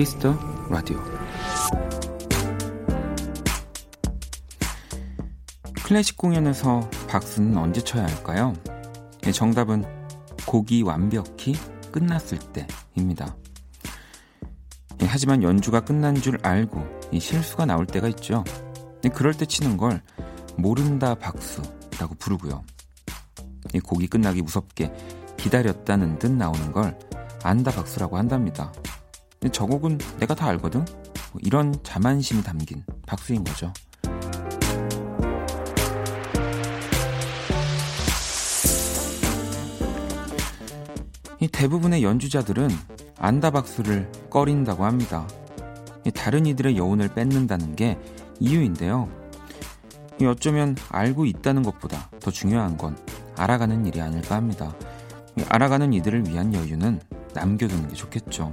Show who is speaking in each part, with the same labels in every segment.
Speaker 1: 키스 더 라디오 클래식 공연에서 박수는 언제 쳐야 할까요? 네, 정답은 곡이 완벽히 끝났을 때입니다. 예, 하지만 연주가 끝난 줄 알고 실수가 나올 때가 있죠. 예, 그럴 때 치는 걸 모른다 박수라고 부르고요. 곡이 끝나기 무섭게 기다렸다는 듯 나오는 걸 안다 박수라고 한답니다. 저 곡은 내가 다 알거든? 뭐 이런 자만심이 담긴 박수인 거죠. 이 대부분의 연주자들은 안다 박수를 꺼린다고 합니다. 다른 이들의 여운을 뺏는다는 게 이유인데요. 어쩌면 알고 있다는 것보다 더 중요한 건 알아가는 일이 아닐까 합니다. 알아가는 이들을 위한 여유는 남겨두는 게 좋겠죠.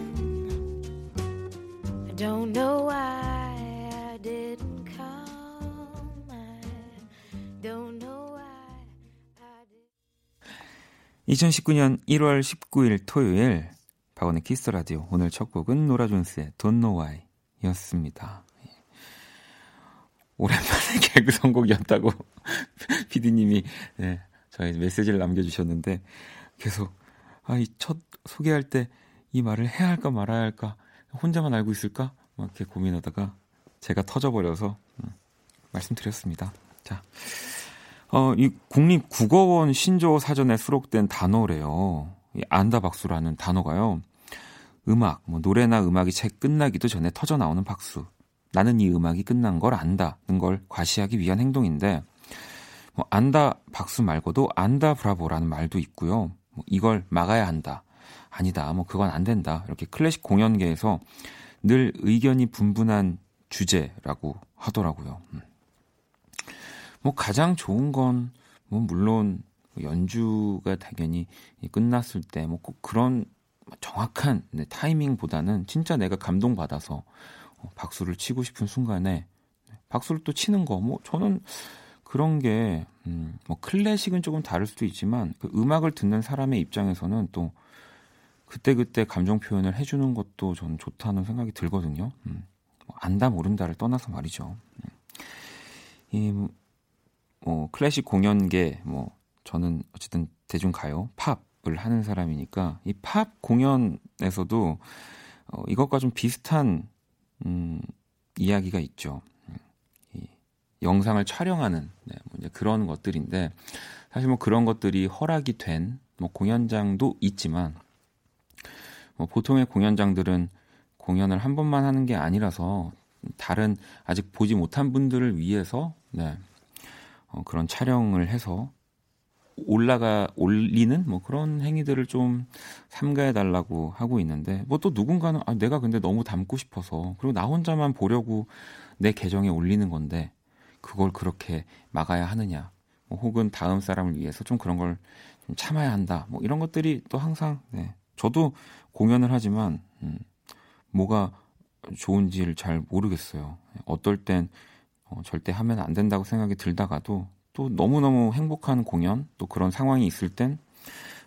Speaker 1: Don't know why I didn't come. I don't know why I did. 2019년 1월 19일 토요일 박원의 키스 라디오 오늘 첫 곡은 노라 존스의 Don't Know Why 였습니다. 오랜만에 개그 선곡이었다고 피디님이 네, 저희 메시지를 남겨주셨는데 계속 아, 이 첫 소개할 때 이 말을 해야 할까 말아야 할까 혼자만 알고 있을까? 막 이렇게 고민하다가 제가 터져버려서 음, 말씀드렸습니다. 자, 어, 이 국립국어원 신조어 사전에 수록된 단어래요. 이 안다박수라는 단어가요. 음악, 뭐 노래나 음악이 책 끝나기도 전에 터져 나오는 박수. 나는 이 음악이 끝난 걸 안다는 걸 과시하기 위한 행동인데, 뭐 안다 박수 말고도 안다 브라보라는 말도 있고요. 뭐 이걸 막아야 한다. 아니다. 뭐 그건 안 된다. 이렇게 클래식 공연계에서 늘 의견이 분분한 주제라고 하더라고요. 음. 뭐 가장 좋은 건 뭐 물론 연주가 당연히 끝났을 때 뭐 꼭 그런 정확한 네, 타이밍보다는 진짜 내가 감동받아서 어, 박수를 치고 싶은 순간에 박수를 또 치는 거 뭐 저는 그런 게 음, 뭐 클래식은 조금 다를 수도 있지만 그 음악을 듣는 사람의 입장에서는 또 그때그때 감정 표현을 해주는 것도 저는 좋다는 생각이 들거든요. 음. 뭐 안다 모른다를 떠나서 말이죠. 음. 이, 뭐, 클래식 공연계, 뭐, 저는 어쨌든 대중가요, 팝을 하는 사람이니까, 이 팝 공연에서도, 어, 이것과 좀 비슷한, 음, 이야기가 있죠. 음. 이 영상을 촬영하는, 네, 뭐 이제 그런 것들인데, 사실 뭐 그런 것들이 허락이 된, 뭐 공연장도 있지만, 뭐 보통의 공연장들은 공연을 한 번만 하는 게 아니라서 다른 아직 보지 못한 분들을 위해서 네, 어, 그런 촬영을 해서 올라가 올리는 뭐 그런 행위들을 좀 삼가해 달라고 하고 있는데 뭐 또 누군가는 아 내가 근데 너무 담고 싶어서 그리고 나 혼자만 보려고 내 계정에 올리는 건데 그걸 그렇게 막아야 하느냐. 뭐 혹은 다음 사람을 위해서 좀 그런 걸 좀 참아야 한다. 뭐 이런 것들이 또 항상 네. 저도 공연을 하지만 음, 뭐가 좋은지를 잘 모르겠어요. 어떨 땐 어, 절대 하면 안 된다고 생각이 들다가도 또 너무너무 행복한 공연 또 그런 상황이 있을 땐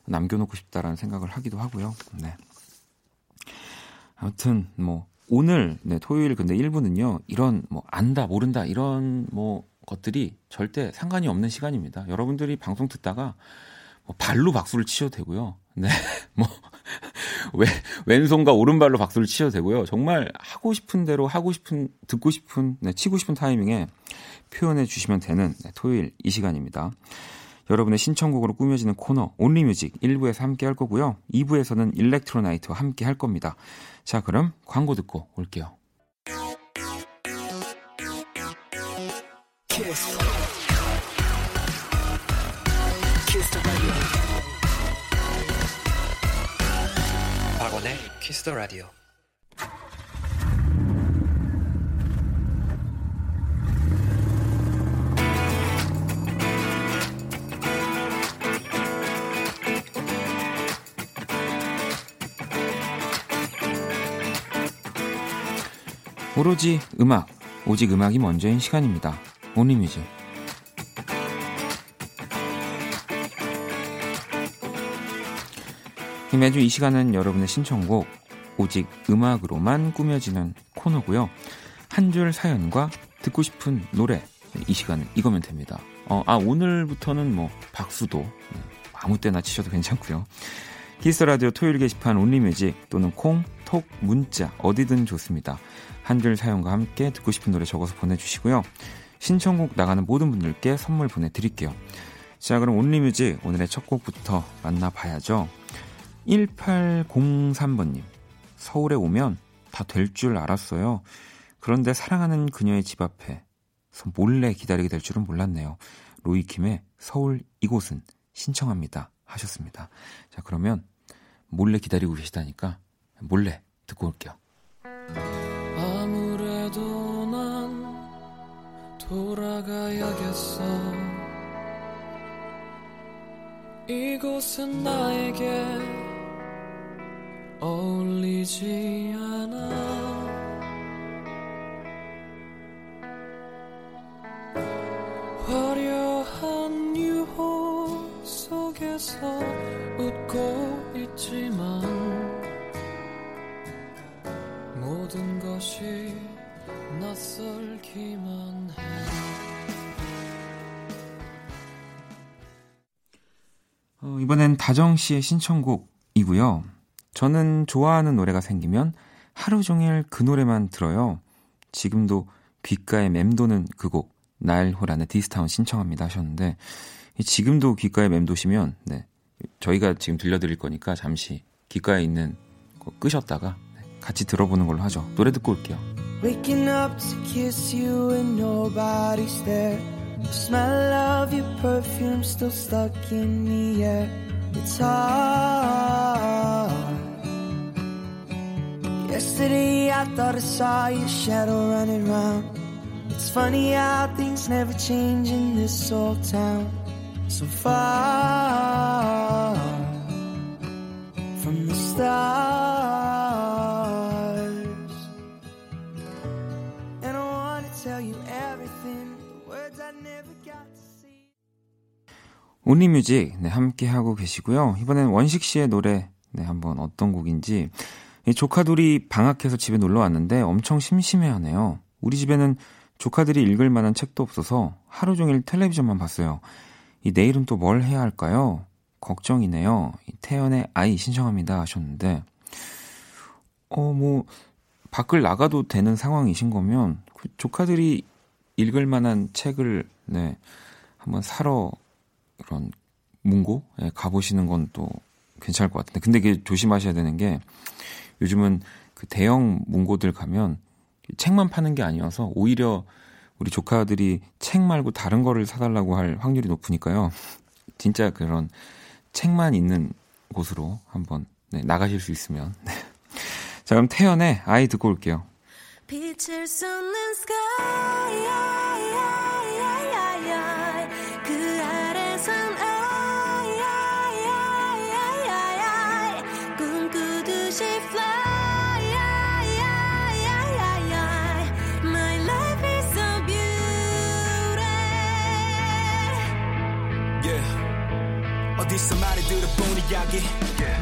Speaker 1: 남겨놓고 싶다라는 생각을 하기도 하고요. 네. 아무튼 뭐 오늘 네, 토요일 근데 1부는요. 이런 뭐 안다 모른다 이런 뭐 것들이 절대 상관이 없는 시간입니다. 여러분들이 방송 듣다가 뭐 발로 박수를 치셔도 되고요. 네. 뭐 왼, 왼손과 오른발로 박수를 치셔도 되고요. 정말 하고 싶은 대로 하고 싶은 듣고 싶은 네, 치고 싶은 타이밍에 표현해 주시면 되는 네, 토요일 이 시간입니다. 여러분의 신청곡으로 꾸며지는 코너 Only Music 1부에서 함께 할 거고요. 2부에서는 Electro Night와 함께 할 겁니다. 자, 그럼 광고 듣고 올게요. 키스. 키스
Speaker 2: 임백천의 키스 더 라디오.
Speaker 1: 오로지 음악, 오직 음악이 먼저인 시간입니다. Only Music. 매주 이 시간은 여러분의 신청곡, 오직 음악으로만 꾸며지는 코너고요. 한 줄 사연과 듣고 싶은 노래, 이 시간은 이거면 됩니다. 어, 아, 오늘부터는 뭐, 박수도, 네, 아무 때나 치셔도 괜찮고요. 키스 라디오 토요일 게시판 Only Music 또는 콩, 톡, 문자 어디든 좋습니다. 한 줄 사연과 함께 듣고 싶은 노래 적어서 보내주시고요. 신청곡 나가는 모든 분들께 선물 보내드릴게요. 자, 그럼 온리뮤직 오늘의 첫 곡부터 만나봐야죠. 1803번님. 서울에 오면 다 될 줄 알았어요. 그런데 사랑하는 그녀의 집 앞에 몰래 기다리게 될 줄은 몰랐네요. 로이킴의 서울 이곳은 신청합니다. 하셨습니다. 자, 그러면 몰래 기다리고 계시다니까 몰래 듣고 올게요. 아무래도 난 돌아가야겠어. 이곳은 나에게 어울리지 않아. 화려한 유호 속에서 웃고 있지만 모든 것이 낯설기만 해. 어, 이번엔 다정 씨의 신청곡이고요. 저는 좋아하는 노래가 생기면 하루 종일 그 노래만 들어요. 지금도 귓가에 맴도는 그 곡, 나일호란의 디스타운 신청합니다 하셨는데, 지금도 귓가에 맴도시면, 네, 저희가 지금 들려드릴 거니까 잠시 귓가에 있는 거 끄셨다가 같이 들어보는 걸로 하죠. 노래 듣고 올게요. Waking up to kiss you and nobody's there. The smell of your perfume still stuck in the air. It's hard. Yesterday I thought I saw your shadow running round. It's funny how things never change in this old town. So far from the stars. And I wanna tell you everything, the words I never got to see. 온리뮤직 네, 함께 하고 계시고요. 이번엔 원식 씨의 노래 네, 한번 어떤 곡인지 조카들이 방학해서 집에 놀러 왔는데 엄청 심심해하네요. 우리 집에는 조카들이 읽을 만한 책도 없어서 하루 종일 텔레비전만 봤어요. 이 내일은 또 뭘 해야 할까요? 걱정이네요. 태연의 아이 신청합니다 하셨는데, 어, 뭐, 밖을 나가도 되는 상황이신 거면, 그 조카들이 읽을 만한 책을, 네, 한번 사러 그런 문고에 네, 가보시는 건 또 괜찮을 것 같은데. 근데 그게 조심하셔야 되는 게, 요즘은 그 대형 문고들 가면 책만 파는 게 아니어서 오히려 우리 조카들이 책 말고 다른 거를 사달라고 할 확률이 높으니까요. 진짜 그런 책만 있는 곳으로 한번 네, 나가실 수 있으면. 네. 자, 그럼 태연의 아이 듣고 올게요. 빛을 쏟는 sky 어디서 많이 들어본 이야기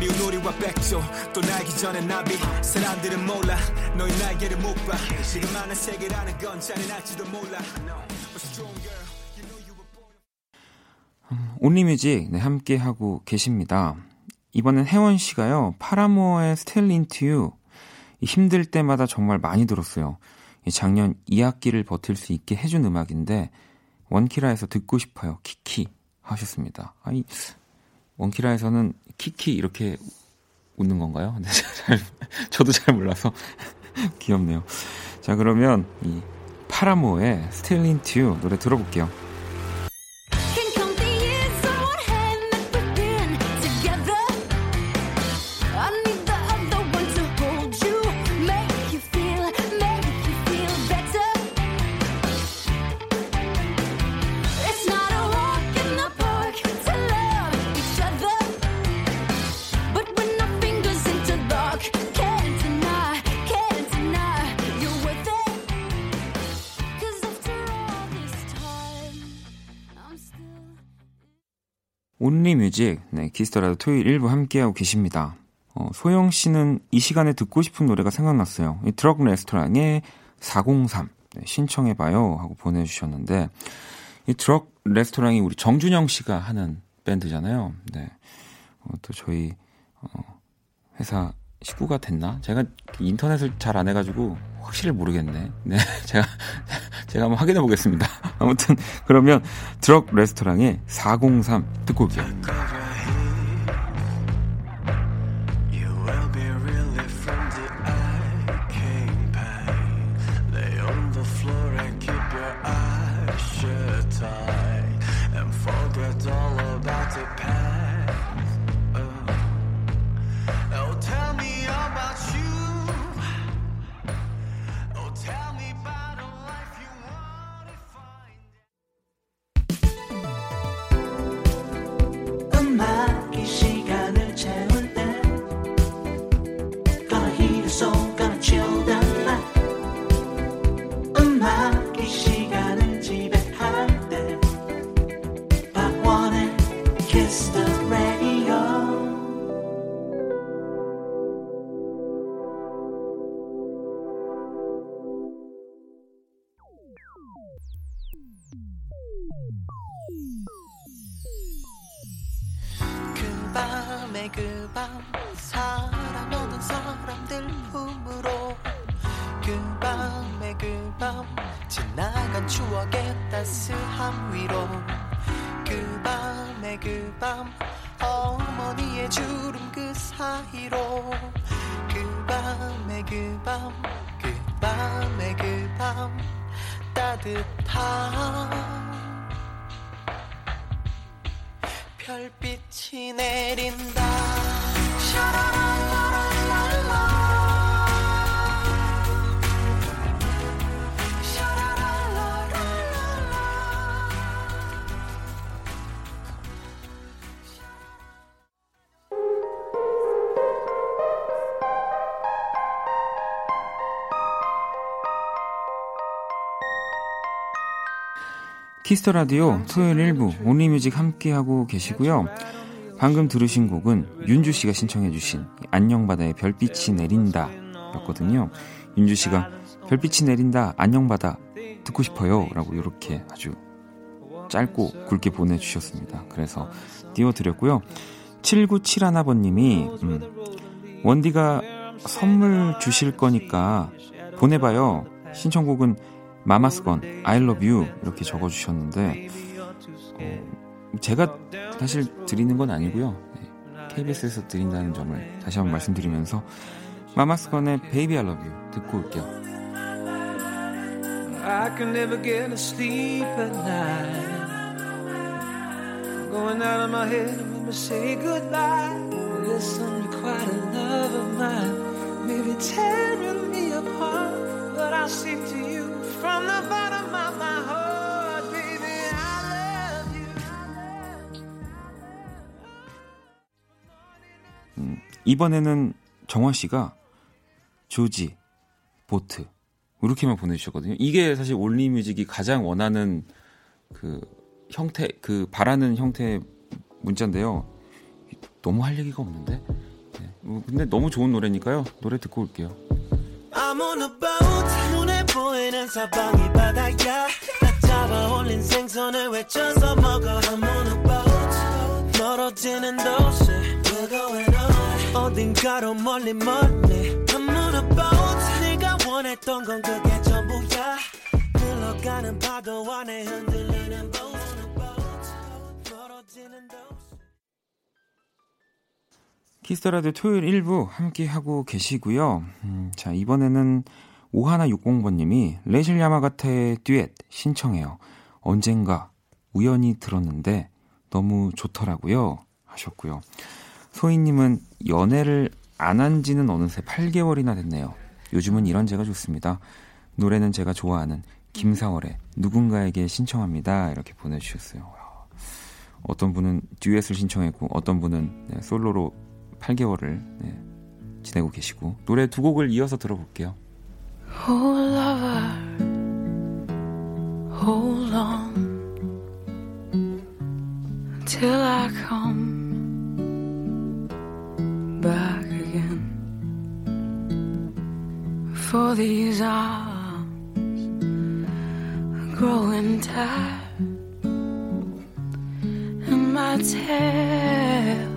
Speaker 1: 미운 우리와 백조 또 날기 전에 나비 사람들은 몰라 너의 날개를 못봐 지금 많은 세계라는 건 잔인할지도 몰라 음, 온리뮤직 네, 함께 하고 계십니다. 이번엔 혜원 씨가요. 파라모어의 스텔린트유 힘들 때마다 정말 많이 들었어요. 작년 2학기를 버틸 수 있게 해준 음악인데 원키라에서 듣고 싶어요. 키키 하셨습니다. 아니 원키라에서는 키키 이렇게 웃는 건가요? 네, 잘, 저도 잘 몰라서 귀엽네요. 자, 그러면 이 파라모의 스텔린 튜 노래 들어볼게요. 뮤직, 네, 키스터라도 토요일 일부 함께하고 계십니다. 어, 소영 씨는 이 시간에 듣고 싶은 노래가 생각났어요. 이 드럭 레스토랑의 403 네, 신청해봐요 하고 보내주셨는데 이 드럭 레스토랑이 우리 정준영 씨가 하는 밴드잖아요. 네, 어, 또 저희 어, 회사 식구가 됐나? 제가 인터넷을 잘 안 해가지고 확실히 모르겠네. 네, 제가 제가 한번 확인해 보겠습니다. 아무튼 그러면 드럭 레스토랑의 403 듣고 올게요. kiss the 키스 더 라디오 토요일 일부 Only Music 함께하고 계시고요. 방금 들으신 곡은 윤주 씨가 신청해주신 안녕바다의 별빛이 내린다 였거든요. 윤주 씨가 별빛이 내린다 안녕바다 듣고 싶어요 라고 이렇게 아주 짧고 굵게 보내주셨습니다. 그래서 띄워드렸고요. 7971번님이 음, 원디가 선물 주실 거니까 보내봐요. 신청곡은 마마스건 I love you 이렇게 적어주셨는데 어, 제가 사실 드리는 건 아니고요. 네, KBS에서 드린다는 점을 다시 한번 말씀드리면서 마마스건의 Baby I love you 듣고 올게요. I can never get to sleep at night. Going out of my head when we say goodbye. Listen, you're quite a love of mine. Maybe tearing me apart, but I'll stick to 음, 이번에는 정화 씨가 조지, 보트 이렇게만 보내주셨거든요. 이게 사실 올리뮤직이 가장 원하는 그 형태, 그 바라는 형태의 문자인데요. 너무 할 얘기가 없는데. 네. 뭐 근데 너무 좋은 노래니까요. 노래 듣고 올게요. 보이는 사방이 바다야. 딱 잡아 올린 생선을 외쳐서 먹어. I'm on a boat. 멀어지는 도시 We're going on 어딘가로 멀리 멀리. I'm on a boat. 네가 원했던 건 그게 전부야. 흘러가는 파도 안에 흔들리는 boat 키스터라디오 토요일 1부 함께 하고 계시고요. 음, 자 이번에는 5160번님이 레실 야마가타의 듀엣 신청해요. 언젠가 우연히 들었는데 너무 좋더라고요. 하셨고요. 소희님은 연애를 안 한 지는 어느새 8개월이나 됐네요. 요즘은 이런 제가 좋습니다. 노래는 제가 좋아하는 김사월의 누군가에게 신청합니다. 이렇게 보내주셨어요. 어떤 분은 듀엣을 신청했고 어떤 분은 네, 솔로로 8개월을 네, 지내고 계시고 노래 두 곡을 이어서 들어볼게요. Oh, lover, hold on.
Speaker 2: till I come back again. For these arms growing tired, and my tails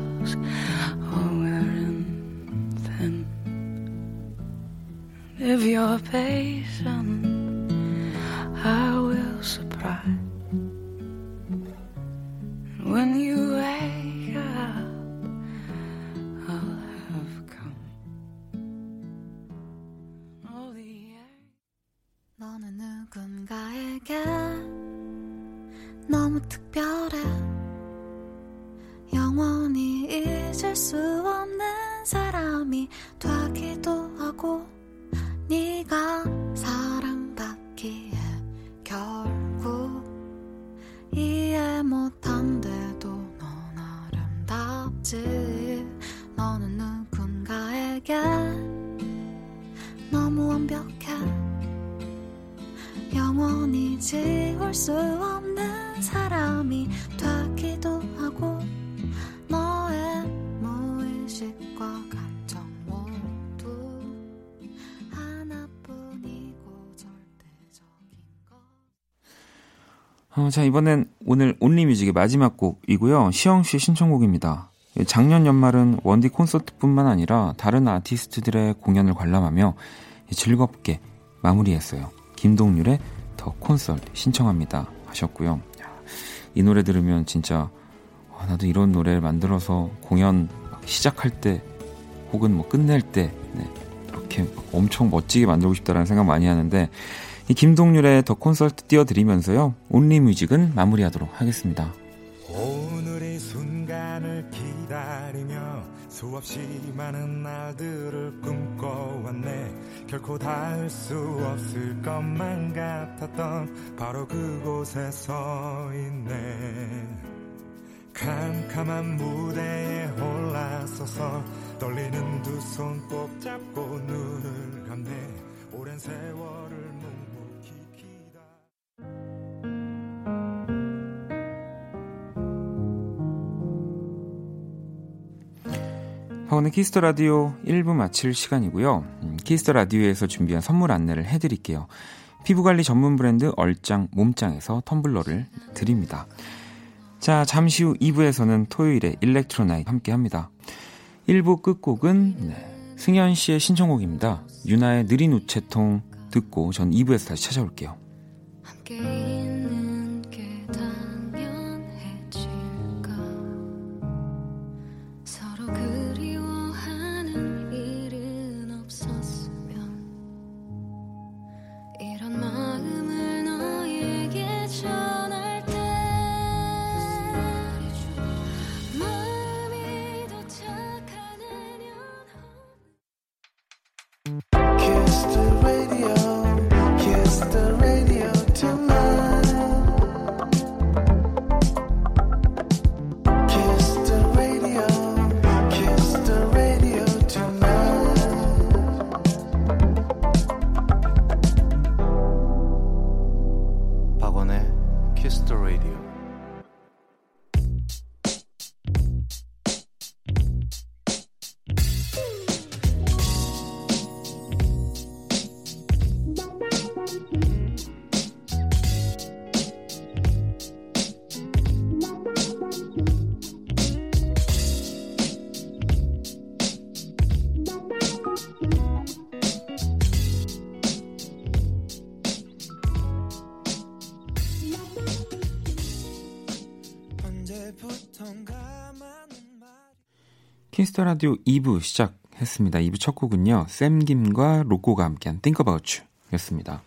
Speaker 2: If you're patient, I will surprise. When you wake up, I'll have come. All the air.
Speaker 3: 너는 누군가에게 너무 특별해 영원히 잊을 수 없는 사람이 되기도 하고 네가 사랑받기에 결국 이해 못한데도 넌 아름답지. 너는 누군가에게 너무 완벽해. 영원히 지울 수 없는 사람이 되기도 하고 너의 무의식과
Speaker 1: 어, 자, 이번엔 오늘 온리뮤직의 마지막 곡이고요. 시영 씨의 신청곡입니다. 작년 연말은 원디 콘서트뿐만 아니라 다른 아티스트들의 공연을 관람하며 즐겁게 마무리했어요. 김동률의 더 콘서트 신청합니다 하셨고요. 야, 이 노래 들으면 진짜 와, 나도 이런 노래를 만들어서 공연 시작할 때 혹은 뭐 끝낼 때 네, 이렇게 엄청 멋지게 만들고 싶다라는 생각 많이 하는데 이 김동률의 더 콘서트 띄워드리면서요. 온리 뮤직은 마무리하도록 하겠습니다.
Speaker 4: 오늘의 순간을 기다리며 수없이 많은 날들을 꿈꿔왔네 결코 닿을 수 없을 것만 같았던 바로 그곳에 서 있네 캄캄한 무대에 올라서서 떨리는 두 손 꼭 잡고 눈을 감네 오랜 세월
Speaker 1: 박원의 키스 더 라디오 1부 마칠 시간이고요. 음, 키스 더 라디오에서 준비한 선물 안내를 해드릴게요. 피부관리 전문 브랜드 얼짱 몸짱에서 텀블러를 드립니다. 자, 잠시 후 2부에서는 토요일에 Electro Night 함께 합니다. 1부 끝곡은 네, 승현 씨의 신청곡입니다. 유나의 느린 우체통 듣고 전 2부에서 다시 찾아올게요.
Speaker 3: 함께
Speaker 5: 키스 더 라디오
Speaker 1: 2부 시작했습니다. 2부 첫 곡은요. 샘김과 로꼬가 함께한 Think About You 였습니다.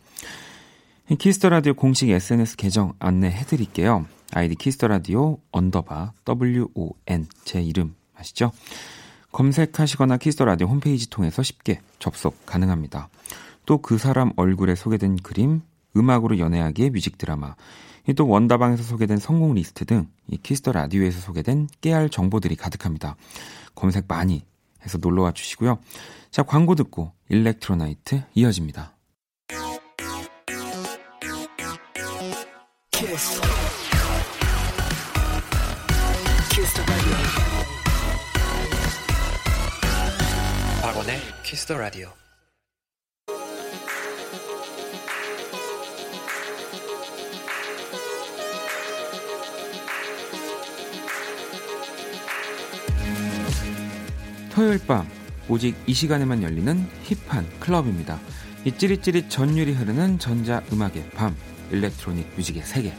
Speaker 1: 키스 더 라디오 공식 SNS 계정 안내해 드릴게요. 아이디 키스 더 라디오 underbar WON 제 이름 아시죠? 검색하시거나 키스 더 라디오 홈페이지 통해서 쉽게 접속 가능합니다. 또 그 사람 얼굴에 소개된 그림, 음악으로 연애하기의 music 드라마, 또 원다방에서 소개된 선곡 리스트 등 이 키스 더 라디오에서 소개된 깨알 정보들이 가득합니다. 검색 많이 해서 놀러와 주시고요. 자, 광고 듣고 일렉트로나이트 이어집니다.
Speaker 2: The radio.
Speaker 6: 박원의 키스 더 라디오.
Speaker 1: 토요일 밤 오직 이 시간에만 열리는 hip한 클럽입니다. 이 찌릿찌릿 전율이 흐르는 전자 음악의 밤 electronic music의 세계.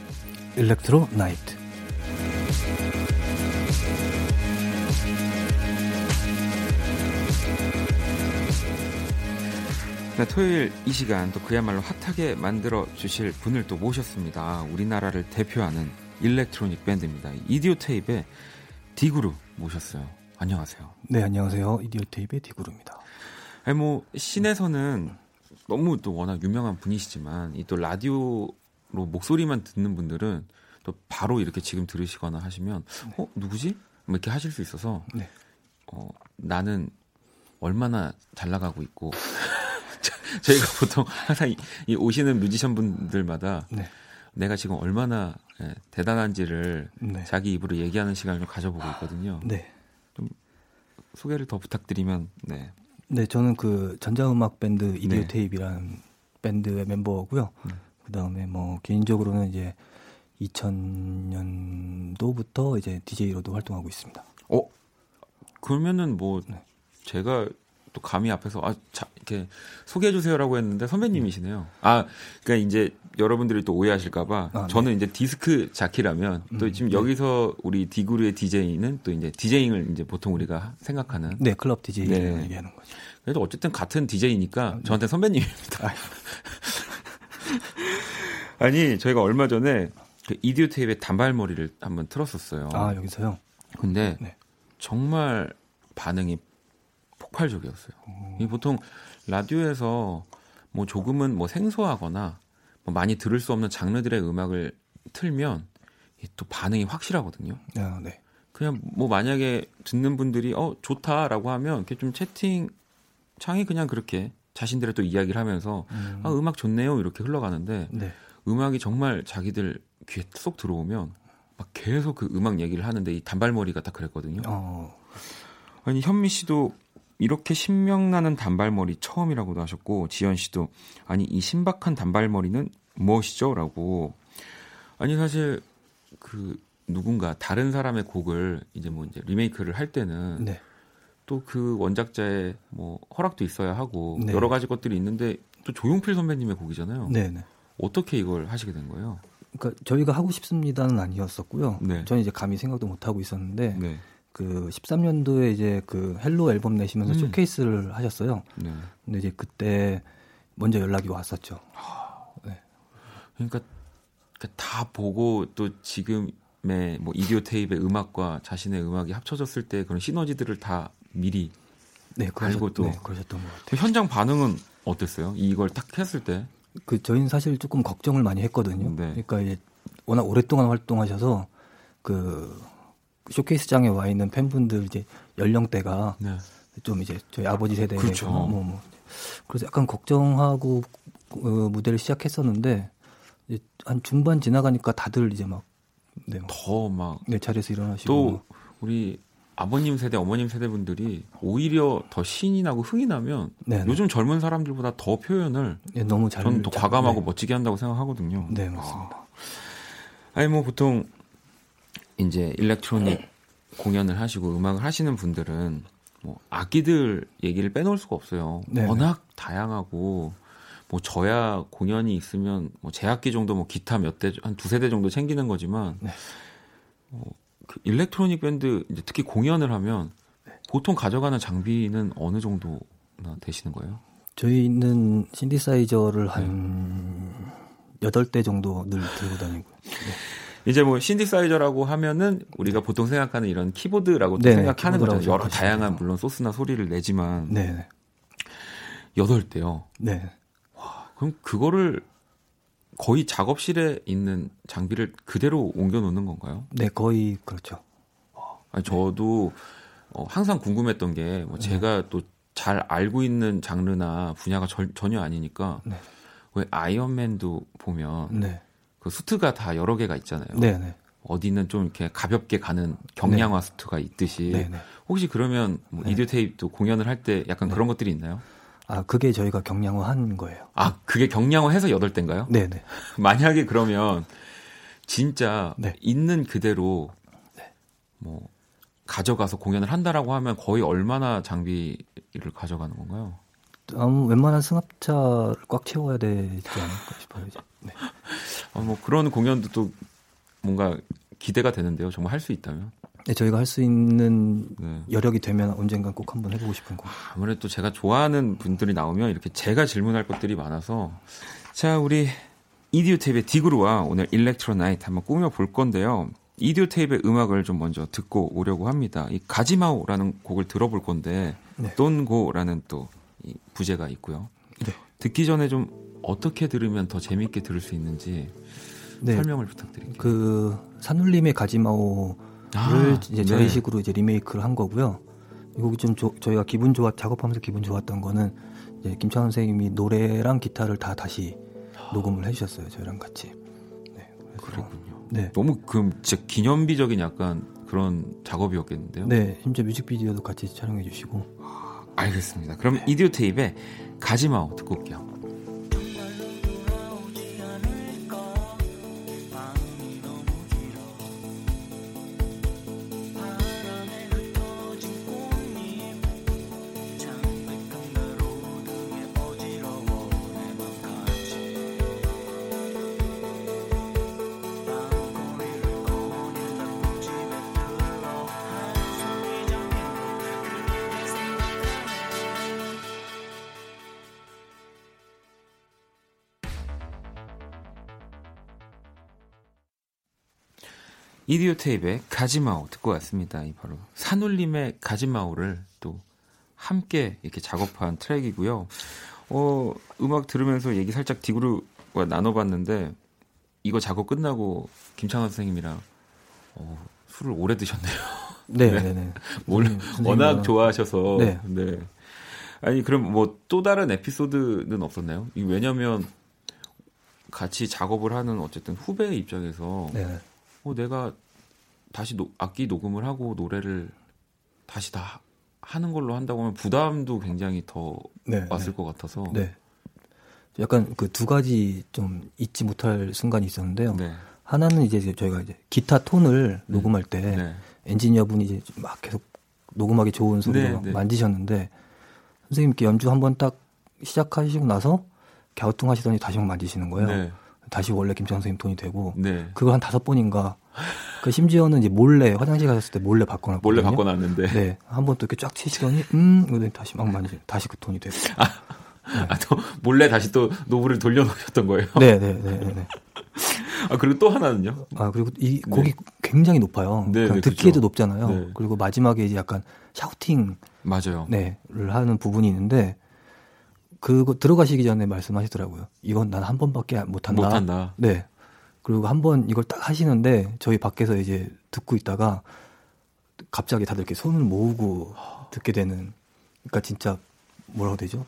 Speaker 7: Electro Night.
Speaker 1: 네, 토요일 이 시간 또 그야말로 핫하게 만들어 주실 분을 또 모셨습니다. 우리나라를 대표하는 electronic 밴드입니다. 이디오 테이프의 디그루 모셨어요. 안녕하세요.
Speaker 7: 네, 안녕하세요. 이디오 테이프의 디구루입니다.
Speaker 1: 아니 뭐 시내에서는 너무 또 워낙 유명한 분이시지만 이 또 라디오로 목소리만 듣는 분들은 또 바로 이렇게 지금 들으시거나 하시면 어 누구지? 뭐 이렇게 하실 수 있어서
Speaker 7: 네.
Speaker 1: 어, 나는 얼마나 잘 나가고 있고 저희가 보통 항상 이, 이 오시는 뮤지션 분들마다
Speaker 7: 네.
Speaker 1: 내가 지금 얼마나 예, 대단한지를
Speaker 7: 네.
Speaker 1: 자기 입으로 얘기하는 시간을 좀 가져보고 있거든요.
Speaker 7: 네.
Speaker 1: 소개를 더 부탁드리면 네.
Speaker 7: 네, 저는 그 전자음악 밴드 이디오
Speaker 1: 네.
Speaker 7: 테이프라는 밴드의 멤버고요.
Speaker 1: 음.
Speaker 7: 그다음에 뭐 개인적으로는 이제 2000년도부터 이제 DJ로도 활동하고 있습니다.
Speaker 1: 어 그러면은 뭐
Speaker 7: 네.
Speaker 1: 제가 또 감히 앞에서 아 자, 이렇게 소개해 주세요라고 했는데 선배님이시네요. 아 그러니까 이제 여러분들이 또 오해하실까봐
Speaker 7: 아, 네.
Speaker 1: 저는 이제 디스크 자키라면 또
Speaker 7: 음,
Speaker 1: 지금
Speaker 7: 네.
Speaker 1: 여기서 우리 디그루의 DJ는 또 이제 디제잉을 이제 보통 우리가 생각하는.
Speaker 7: 네, 클럽 DJ 를
Speaker 1: 네.
Speaker 7: 얘기하는 거죠.
Speaker 1: 그래도 어쨌든 같은 DJ니까 저한테 선배님입니다.
Speaker 7: 아,
Speaker 1: 아니 저희가 얼마 전에 그 이디오 테이프의 단발머리를 한번 틀었었어요.
Speaker 7: 아, 여기서요.
Speaker 1: 근데
Speaker 7: 네.
Speaker 1: 정말 반응이 폭발적이었어요. 이 보통 라디오에서 뭐 조금은 뭐 생소하거나 뭐 많이 들을 수 없는 장르들의 음악을 틀면 이또 반응이 확실하거든요.
Speaker 7: 아, 네.
Speaker 1: 그냥 뭐 만약에 듣는 분들이 어 좋다라고 하면 이렇게 좀 채팅 창이 그냥 그렇게 자신들의 또 이야기를 하면서
Speaker 7: 음,
Speaker 1: 아 음악 좋네요 이렇게 흘러가는데
Speaker 7: 네.
Speaker 1: 음악이 정말 자기들 귀에 쏙 들어오면 막 계속 그 음악 얘기를 하는데 이 단발머리가 딱 그랬거든요.
Speaker 7: 어,
Speaker 1: 아니 현미 씨도 이렇게 신명나는 단발머리 처음이라고도 하셨고 지연 씨도 아니 이 신박한 단발머리는 무엇이죠?라고 아니 사실 그 누군가 다른 사람의 곡을 이제 뭐 이제 리메이크를 할 때는
Speaker 7: 네.
Speaker 1: 또그 원작자의 뭐 허락도 있어야 하고
Speaker 7: 네.
Speaker 1: 여러 가지 것들이 있는데 또 조용필 선배님의 곡이잖아요.
Speaker 7: 네, 네.
Speaker 1: 어떻게 이걸 하시게 된 거예요?
Speaker 7: 그러니까 저희가 하고 싶습니다는 아니었었고요.
Speaker 1: 네.
Speaker 7: 저는 이제 감히 생각도 못 하고 있었는데
Speaker 1: 네.
Speaker 7: 그 13년도에 이제 그 Hello 앨범 내시면서
Speaker 1: 음.
Speaker 7: 쇼케이스를 하셨어요.
Speaker 1: 네.
Speaker 7: 근데 이제 그때 먼저 연락이 왔었죠.
Speaker 1: 그러니까 그다 보고 또 지금의 뭐 이디오 테이프의 음악과 자신의 음악이 합쳐졌을 때 그런 시너지들을 다 미리
Speaker 7: 네,
Speaker 1: 알고 또.
Speaker 7: 네, 그러셨던 것 같아요.
Speaker 1: 그 현장 반응은 어땠어요? 이걸 딱 했을 때.
Speaker 7: 그 저희는 사실 조금 걱정을 많이 했거든요.
Speaker 1: 네.
Speaker 7: 그러니까 이제 워낙 오랫동안 활동하셔서 그 쇼케이스장에 와 있는 팬분들 이제 연령대가
Speaker 1: 네.
Speaker 7: 좀 이제 저희 아버지 세대
Speaker 1: 그렇죠.
Speaker 7: 뭐, 뭐. 그래서 약간 걱정하고 어, 무대를 시작했었는데 이제 한 중반 지나가니까 다들 이제 막 네,
Speaker 1: 더막
Speaker 7: 네, 자리에서 일어나시고
Speaker 1: 또 우리 아버님 세대, 어머님 세대 분들이 오히려 더 신이 나고 흥이 나면
Speaker 7: 네, 네.
Speaker 1: 요즘 젊은 사람들보다 더 표현을
Speaker 7: 네, 너무 잘
Speaker 1: 저는 또
Speaker 7: 잘-
Speaker 1: 과감하고
Speaker 7: 네.
Speaker 1: 멋지게 한다고 생각하거든요.
Speaker 7: 네, 맞습니다.
Speaker 1: 아니 뭐 보통 이제 electronic 공연을 하시고 음악을 하시는 분들은 뭐 악기들 얘기를 빼놓을 수가 없어요.
Speaker 7: 네,
Speaker 1: 워낙 다양하고 뭐 저야 공연이 있으면 뭐 제 악기 정도 뭐 기타 몇 대 한 두세 대 정도 챙기는 거지만
Speaker 7: 네.
Speaker 1: 어, 그 electronic 밴드 이제 특히 공연을 하면 보통 가져가는 장비는 어느 정도나 되시는 거예요?
Speaker 7: 저희는 신디사이저를
Speaker 1: 네.
Speaker 7: 한 여덟 대 정도 늘 들고 다니고요.
Speaker 1: 이제 뭐 신디사이저라고 하면은 우리가 보통 생각하는 이런 키보드라고 또
Speaker 7: 네,
Speaker 1: 생각하는 거죠. 여러
Speaker 7: 생각하시면
Speaker 1: 다양한. 물론 소스나 소리를 내지만
Speaker 7: 네, 네.
Speaker 1: 여덟 대요.
Speaker 7: 네.
Speaker 1: 그럼 그거를 거의 작업실에 있는 장비를 그대로 옮겨 놓는 건가요?
Speaker 7: 네, 거의 그렇죠.
Speaker 1: 아니, 저도 어, 항상 궁금했던 게 뭐 제가 또 잘 알고 있는 장르나 분야가 절- 전혀 아니니까
Speaker 7: 네.
Speaker 1: 왜 아이언맨도 보면
Speaker 7: 네.
Speaker 1: 그 수트가 다 여러 개가 있잖아요.
Speaker 7: 네, 네.
Speaker 1: 어디는 좀 이렇게 가볍게 가는 경량화 수트가 있듯이
Speaker 7: 네, 네.
Speaker 1: 혹시 그러면 뭐
Speaker 7: 네.
Speaker 1: 이디오 테이프도 공연을 할 때 약간
Speaker 7: 네.
Speaker 1: 그런 것들이 있나요?
Speaker 7: 아, 그게 저희가 경량화 한 거예요.
Speaker 1: 아 그게 경량화해서 여덟 대인가요?
Speaker 7: 네, 네.
Speaker 1: 만약에 그러면 진짜
Speaker 7: 네.
Speaker 1: 있는 그대로 뭐 가져가서 공연을 한다라고 하면 거의 얼마나 장비를 가져가는 건가요?
Speaker 7: 아무 웬만한 승합차를 꽉 채워야 되지 않을까 싶어요. 이제. 네.
Speaker 1: 아, 뭐 그런 공연도 또 뭔가 기대가 되는데요. 정말 할 수 있다면.
Speaker 7: 네, 저희가 할 수 있는
Speaker 1: 네.
Speaker 7: 여력이 되면 언젠간 꼭 한번 해보고 싶은 거.
Speaker 1: 아무래도 제가 좋아하는 분들이 나오면 이렇게 제가 질문할 것들이 많아서 자 우리 이디오 테이프의 디그루와 오늘 일렉트로 나이트 한번 꾸며 볼 건데요. 이디오 테이프의 음악을 좀 먼저 듣고 오려고 합니다. 이 가지마오라는 곡을 들어볼 건데
Speaker 7: 네.
Speaker 1: 돈고라는 또이 부제가 있고요.
Speaker 7: 네.
Speaker 1: 듣기 전에 좀 어떻게 들으면 더 재밌게 들을 수 있는지
Speaker 7: 네.
Speaker 1: 설명을 부탁드릴게요.
Speaker 7: 그 산울림의 가지마오를
Speaker 1: 아,
Speaker 7: 이제
Speaker 1: 네.
Speaker 7: 저희식으로 이제 리메이크를 한 거고요. 이 곡이 좀 조- 저희가 기분 좋아 작업하면서 기분 좋았던 거는 이제 김창원 선생님이 노래랑 기타를 다 다시 녹음을 해주셨어요. 저희랑 같이. 네.
Speaker 1: 그렇군요.
Speaker 7: 네.
Speaker 1: 너무 그 진짜 기념비적인 약간 그런 작업이었겠는데요.
Speaker 7: 네, 심지어 뮤직비디오도 같이 촬영해 주시고.
Speaker 1: 알겠습니다. 그럼 이디오 테이프의 가지마오 듣고 올게요. 이디오 테이프의 가지마오 듣고 왔습니다. 이 바로 산울림의 가지마오를 또 함께 이렇게 작업한 트랙이고요. 어, 음악 들으면서 얘기 살짝 디그루와 나눠봤는데 이거 작업 끝나고 김창완 선생님이랑 어, 술을 오래 드셨네요.
Speaker 7: 네,
Speaker 1: 네.
Speaker 7: 네, 네.
Speaker 1: 뭘
Speaker 7: 선생님과-
Speaker 1: 워낙 좋아하셔서
Speaker 7: 네.
Speaker 1: 네. 아니 그럼 뭐 또 다른 에피소드는 없었나요? 이 왜냐면 같이 작업을 하는 어쨌든 후배의 입장에서
Speaker 7: 네, 네.
Speaker 1: 어, 내가 다시 노- 악기 녹음을 하고 노래를 다시 다 하는 걸로 한다고 하면 부담도 굉장히 더
Speaker 7: 네,
Speaker 1: 왔을 것 같아서
Speaker 7: 네. 약간 그 두 가지 좀 잊지 못할 순간이 있었는데요.
Speaker 1: 네.
Speaker 7: 하나는 이제 저희가 이제 기타 톤을 녹음할 때
Speaker 1: 네.
Speaker 7: 엔지니어분이 이제 좀막 계속 녹음하기 좋은 소리로
Speaker 1: 네,
Speaker 7: 막
Speaker 1: 네.
Speaker 7: 만지셨는데 선생님께 연주 한번 딱 시작하시고 나서 갸우뚱하시더니 다시 막 만지시는 거예요.
Speaker 1: 네.
Speaker 7: 다시 원래 김창 선생님 톤이 되고
Speaker 1: 네.
Speaker 7: 그걸 한 다섯 번인가 그 심지어는 이제 몰래 화장실 가셨을 때 몰래 바꿔놨거든요.
Speaker 1: 몰래 바꿔놨는데
Speaker 7: 네, 한 번 또 이렇게 쫙 치시더니 음, 그러더니 다시 막 만지, 다시 그 톤이 되고.
Speaker 1: 아, 또 몰래 다시 또 노브를 돌려놓으셨던 거예요.
Speaker 7: 네, 네, 네, 네. 네.
Speaker 1: 아 그리고 또 하나는요.
Speaker 7: 아 그리고 이 곡이 굉장히 높아요.
Speaker 1: 네,
Speaker 7: 그냥
Speaker 1: 네,
Speaker 7: 듣기에도
Speaker 1: 그렇죠.
Speaker 7: 높잖아요.
Speaker 1: 네.
Speaker 7: 그리고 마지막에 이제 약간 샤우팅
Speaker 1: 맞아요.
Speaker 7: 네를 하는 부분이 있는데 그거 들어가시기 전에 말씀하시더라고요. 이건 난 한 번밖에 못 한다.
Speaker 1: 못한다.
Speaker 7: 네. 그리고 한 번 이걸 딱 하시는데 저희 밖에서 이제 듣고 있다가 갑자기 다들 이렇게 손을 모으고 듣게 되는 그러니까 진짜 뭐라고 되죠?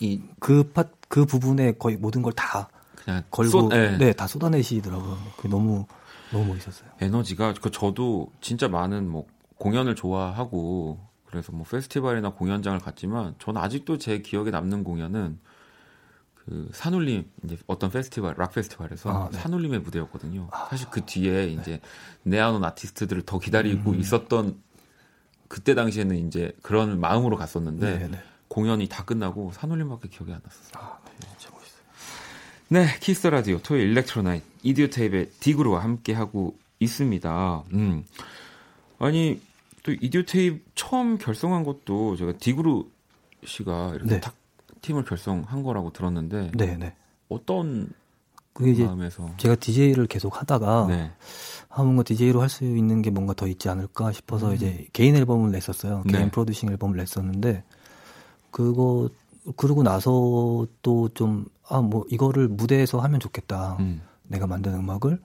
Speaker 1: 이
Speaker 7: 그 팟, 그 부분에 거의 모든 걸다
Speaker 1: 그냥
Speaker 7: 걸고
Speaker 1: 쏟- 네.
Speaker 7: 네, 다 쏟아내시더라고요. 그게 너무 너무 멋있었어요.
Speaker 1: 에너지가 그 저도 진짜 많은 뭐 공연을 좋아하고 그래서 뭐 페스티벌이나 공연장을 갔지만 저는 아직도 제 기억에 남는 공연은 그 산울림 이제 어떤 페스티벌 락 페스티벌에서
Speaker 7: 아, 네.
Speaker 1: 산울림의 무대였거든요. 사실 그 뒤에 이제 내아논 아티스트들을 더 기다리고
Speaker 7: 음.
Speaker 1: 있었던 그때 당시에는 이제 그런 마음으로 갔었는데
Speaker 7: 네, 네.
Speaker 1: 공연이 다 끝나고 산울림밖에 기억이 안 났었어요.
Speaker 7: 아, 네, 진짜 멋있어요.
Speaker 1: 네, 키스 라디오 토요일 Electro Night 이디오 테이프의 디그루와 함께 하고 있습니다. 음. 아니 또 이디오 테이프 처음 결성한 것도 제가 디그루 씨가 이렇게
Speaker 7: 네.
Speaker 1: 탁 팀을 결성한 거라고 들었는데
Speaker 7: 네, 네.
Speaker 1: 어떤
Speaker 7: 그게 이제
Speaker 1: 마음에서
Speaker 7: 제가 DJ를 계속 하다가
Speaker 1: 네,
Speaker 7: 아 뭔가 DJ로 할 수 있는 게 뭔가 더 있지 않을까 싶어서 이제 개인 앨범을 냈었어요.
Speaker 1: 음. 네.
Speaker 7: 개인 producing 앨범을 냈었는데 그거 그러고 나서 또 좀 아 뭐 이거를 무대에서 하면 좋겠다.
Speaker 1: 음,
Speaker 7: 내가 만든 음악을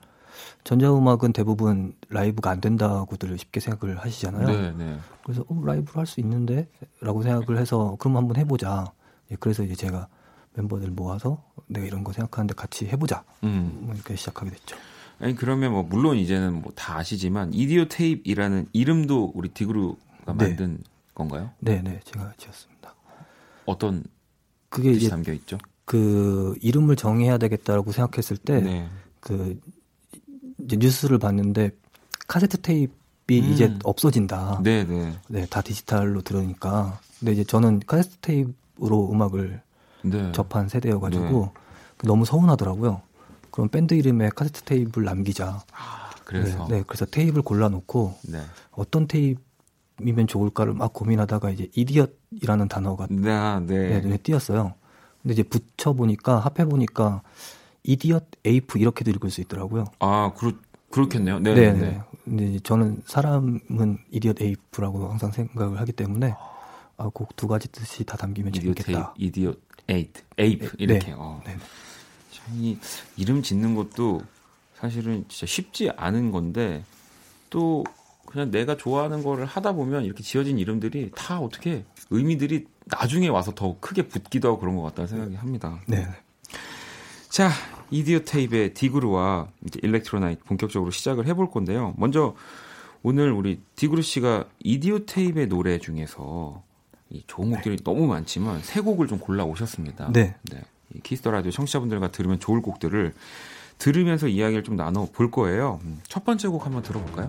Speaker 7: 전자음악은 대부분 라이브가 안 된다고들 쉽게 생각을 하시잖아요.
Speaker 1: 네, 네. 그래서
Speaker 7: 어, 라이브를 할수 있는데라고 생각을 해서 그럼 한번 해보자. 예, 그래서 이제 제가 멤버들 모아서 내가 이런 거 생각하는데 같이 해보자.
Speaker 1: 음.
Speaker 7: 뭐 이렇게 시작하게 됐죠.
Speaker 1: 아니 그러면 뭐 물론 이제는 뭐 다 아시지만 이디오 테이프이라는 이름도 우리 디그루가
Speaker 7: 네.
Speaker 1: 만든 건가요?
Speaker 7: 네, 네, 제가 지었습니다.
Speaker 1: 어떤
Speaker 7: 그게 이제
Speaker 1: 담겨 있죠?
Speaker 7: 그 이름을 정해야 되겠다라고 생각했을 때
Speaker 1: 네.
Speaker 7: 그 이제 뉴스를 봤는데 카세트 테이프가
Speaker 1: 음.
Speaker 7: 이제 없어진다.
Speaker 1: 네, 네.
Speaker 7: 네, 다 디지털로 들으니까. 근데 이제 저는 카세트 테이프로 음악을
Speaker 1: 네.
Speaker 7: 접한 세대여가지고 너무 서운하더라고요. 그럼 밴드 이름에 카세트 테이프를 남기자.
Speaker 1: 아, 그래서
Speaker 7: 네, 네, 그래서 테이프를 골라놓고
Speaker 1: 네.
Speaker 7: 어떤 테이프이면 좋을까를 막 고민하다가 이제 idiot이라는 단어가
Speaker 1: 네, 아,
Speaker 7: 네,
Speaker 1: 네.
Speaker 7: 눈에 띄었어요. 근데 이제 붙여 보니까 합해 보니까 idiot ape 이렇게도 읽을 수 있더라고요.
Speaker 1: 아, 그렇 그렇겠네요. 네,
Speaker 7: 네,
Speaker 1: 네.
Speaker 7: 네. 근데 이제 저는 사람은 idiot ape라고 항상 생각을 하기 때문에 아, 그 두 가지 뜻이 다 담기면 재밌겠다.
Speaker 1: idiot ape, ape
Speaker 7: 네,
Speaker 1: 이렇게.
Speaker 7: 네.
Speaker 1: 어.
Speaker 7: 네.
Speaker 1: 참, 이 이름 짓는 것도 사실은 진짜 쉽지 않은 건데 또 그냥 내가 좋아하는 거를 하다 보면 이렇게 지어진 이름들이 다 어떻게 의미들이 나중에 와서 더 크게 붙기도 하고 그런 것 같다는 생각이 합니다.
Speaker 7: 네.
Speaker 1: 자, 이디오 테이프의 디구루와 이제 일렉트로나이트 본격적으로 시작을 해볼 건데요. 먼저 오늘 우리 디구루 씨가 이디오 테이프의 노래 중에서 이 좋은 곡들이 너무 많지만 세 곡을 좀 골라 오셨습니다.
Speaker 7: 네.
Speaker 1: 이 키스터 라디오 청취자분들과 들으면 좋을 곡들을 들으면서 이야기를 좀 나눠 볼 거예요. 음, 첫 번째 곡 한번 들어볼까요?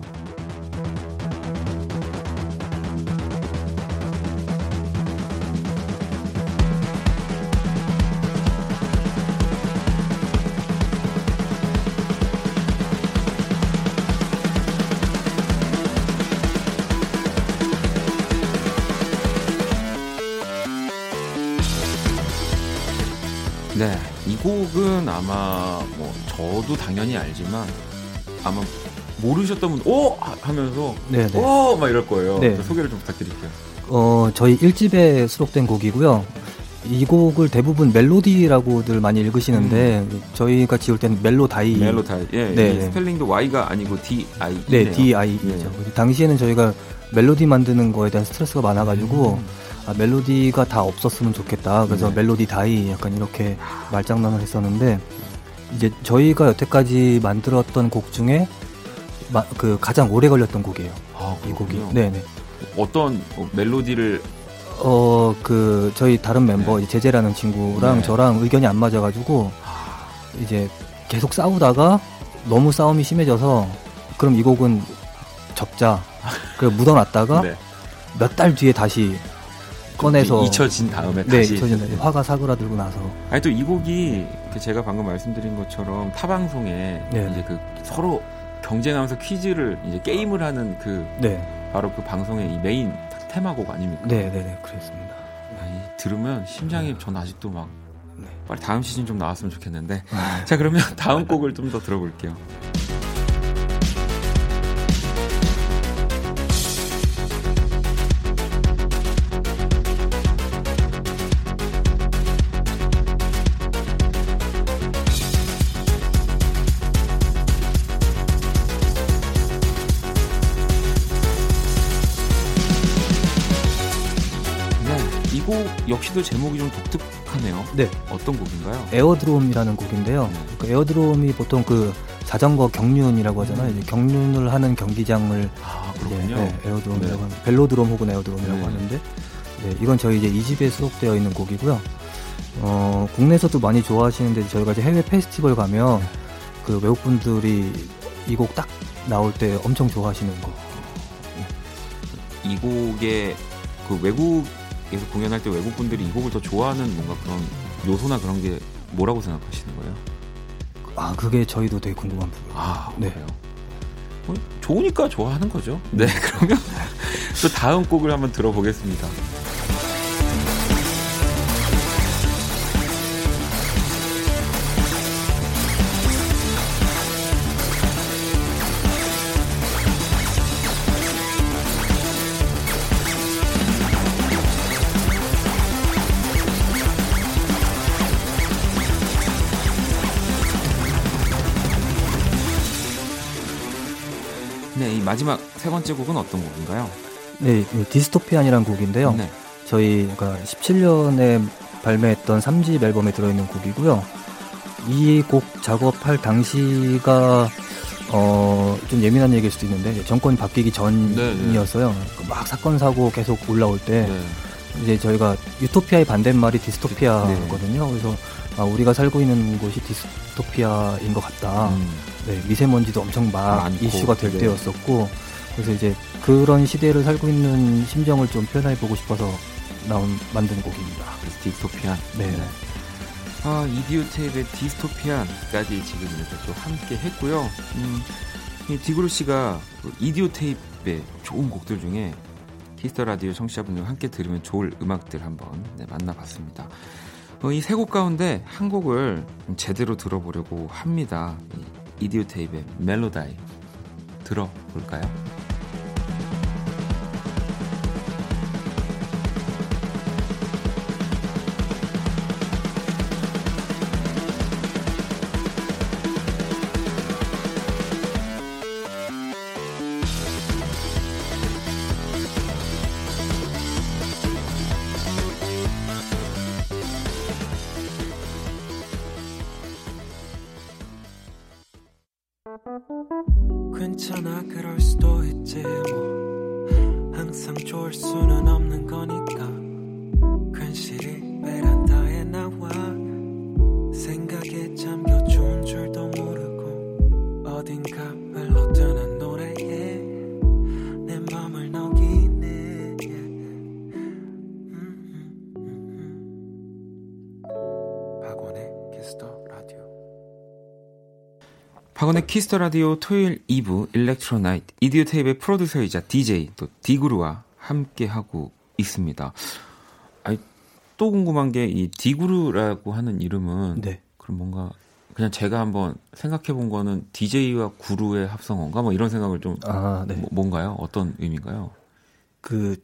Speaker 1: 네, 이 곡은 아마 뭐 저도 당연히 알지만 아마 모르셨던 분, 오 하- 하면서
Speaker 7: 네, 네.
Speaker 1: 오 막 이럴 거예요.
Speaker 7: 네.
Speaker 1: 소개를 좀 부탁드릴게요.
Speaker 7: 어, 저희 1집에 수록된 곡이고요. 이 곡을 대부분 멜로디라고들 많이 읽으시는데 저희가 지을 때는 Melodie
Speaker 1: 음. Melodie, 예,
Speaker 7: 네,
Speaker 1: 이
Speaker 7: 네.
Speaker 1: 스펠링도 Y가 아니고 D I.
Speaker 7: 네, DI죠.
Speaker 1: 예.
Speaker 7: 당시에는 저희가 멜로디 만드는 거에 대한 스트레스가 많아가지고
Speaker 1: 음.
Speaker 7: 아, 멜로디가 다 없었으면 좋겠다. 그래서
Speaker 1: 네.
Speaker 7: 멜로디 다이 약간 이렇게 말장난을 했었는데 이제 저희가 여태까지 만들었던 곡 중에 마- 그 가장 오래 걸렸던 곡이에요.
Speaker 1: 아,
Speaker 7: 이 곡이. 네네.
Speaker 1: 어떤 어, 멜로디를
Speaker 7: 어, 그, 저희 다른 멤버,
Speaker 1: 네.
Speaker 7: 제재라는 친구랑
Speaker 1: 네.
Speaker 7: 저랑 의견이 안 맞아가지고, 이제 계속 싸우다가 너무 싸움이 심해져서, 그럼 이 곡은 접자. 그래 묻어놨다가
Speaker 1: 네.
Speaker 7: 몇달 뒤에 다시 꺼내서.
Speaker 1: 잊혀진 다음에
Speaker 7: 네,
Speaker 1: 다시
Speaker 7: 잊혀진 화가 사그라들고 나서.
Speaker 1: 아니 또 이 곡이 그 제가 방금 말씀드린 것처럼 타 방송에
Speaker 7: 네.
Speaker 1: 이제 그 서로 경쟁하면서 퀴즈를 이제 게임을 하는 그
Speaker 7: 네,
Speaker 1: 바로 그 방송의 이 메인 테마곡 아닙니까?
Speaker 7: 네, 네, 네, 그랬습니다.
Speaker 1: 아니, 들으면 심장이 전 아직도 막
Speaker 7: 네.
Speaker 1: 빨리 다음 시즌 좀 나왔으면 좋겠는데. 자 그러면 다음 곡을 좀 더 들어볼게요. 역시도 제목이 좀 독특하네요.
Speaker 7: 네,
Speaker 1: 어떤 곡인가요?
Speaker 7: Airdrome이라는 곡인데요.
Speaker 1: 네.
Speaker 7: 그 Airdrome이 보통 그 자전거 경륜이라고 하잖아요.
Speaker 1: 음.
Speaker 7: 경륜을 하는 경기장을
Speaker 1: 아
Speaker 7: 네,
Speaker 1: 그렇군요.
Speaker 7: 네, Airdrome이라고
Speaker 1: 네.
Speaker 7: 하는 벨로드롬 혹은 Airdrome이라고
Speaker 1: 네.
Speaker 7: 하는데 네, 이건 저희 이제 2집에 수록되어 있는 곡이고요. 어, 국내에서도 많이 좋아하시는데 저희가 이제 해외 페스티벌 가면 그 외국 분들이 이 곡 딱 나올 때 엄청 좋아하시는 거.
Speaker 1: 이 곡의 그 외국 에서 공연할 때 외국 분들이 이 곡을 더 좋아하는 뭔가 그런 요소나 그런 게 뭐라고 생각하시는 거예요?
Speaker 7: 아 그게 저희도 되게 궁금한 부분.
Speaker 1: 아
Speaker 7: 네.
Speaker 1: 그래요. 어, 좋으니까 좋아하는 거죠. 네 그러면 또 다음 곡을 한번 들어보겠습니다. 마지막 세 번째 곡은 어떤 곡인가요?
Speaker 7: 네, 이 Dystopian이라는 곡인데요.
Speaker 1: 네.
Speaker 7: 저희가 17년에 발매했던 3집 앨범에 들어있는 곡이고요. 이 곡 작업할 당시가 어, 좀 예민한 얘기일 수도 있는데 정권이 바뀌기 전이었어요. 그 막 사건 사고 계속 올라올 때
Speaker 1: 네.
Speaker 7: 이제 저희가 유토피아의 반대말이 디스토피아거든요. 그래서 아, 우리가 살고 있는 곳이 디스토피아인 것 같다.
Speaker 1: 음.
Speaker 7: 네, 미세먼지도 엄청 막
Speaker 1: 많고,
Speaker 7: 이슈가 될
Speaker 1: 네.
Speaker 7: 때였었고 그래서 이제 그런 시대를 살고 있는 심정을 좀 표현해 보고 싶어서 나온 만든 곡입니다.
Speaker 1: 그래서 Dystopian.
Speaker 7: 네.
Speaker 1: 아, 이디오 테이프의 Dystopian까지 지금 이렇게 또 함께 했고요. 음, 이 디구루 씨가 그 이디오 테이프의 좋은 곡들 중에 키스터 라디오 청취자분들과 함께 들으면 좋을 음악들 한번 네, 만나봤습니다. 어, 이세 곡 가운데 한 곡을 좀 제대로 들어보려고 합니다. 이 이디오 테이프의 멜로다이 들어볼까요?
Speaker 8: 키스터 라디오
Speaker 1: 토요일 2부 일렉트로나이트 이디오 테이프의 프로듀서이자 DJ 또 디구루와 함께 하고 있습니다. 아니 또 궁금한 게 이 디구루라고 하는 이름은
Speaker 7: 네.
Speaker 1: 그럼 뭔가 그냥 제가 한번 생각해 본 거는 DJ와 구루의 합성어인가 뭐 이런 생각을 좀
Speaker 7: 아, 네.
Speaker 1: 뭐- 뭔가요? 어떤 의미인가요?
Speaker 7: 그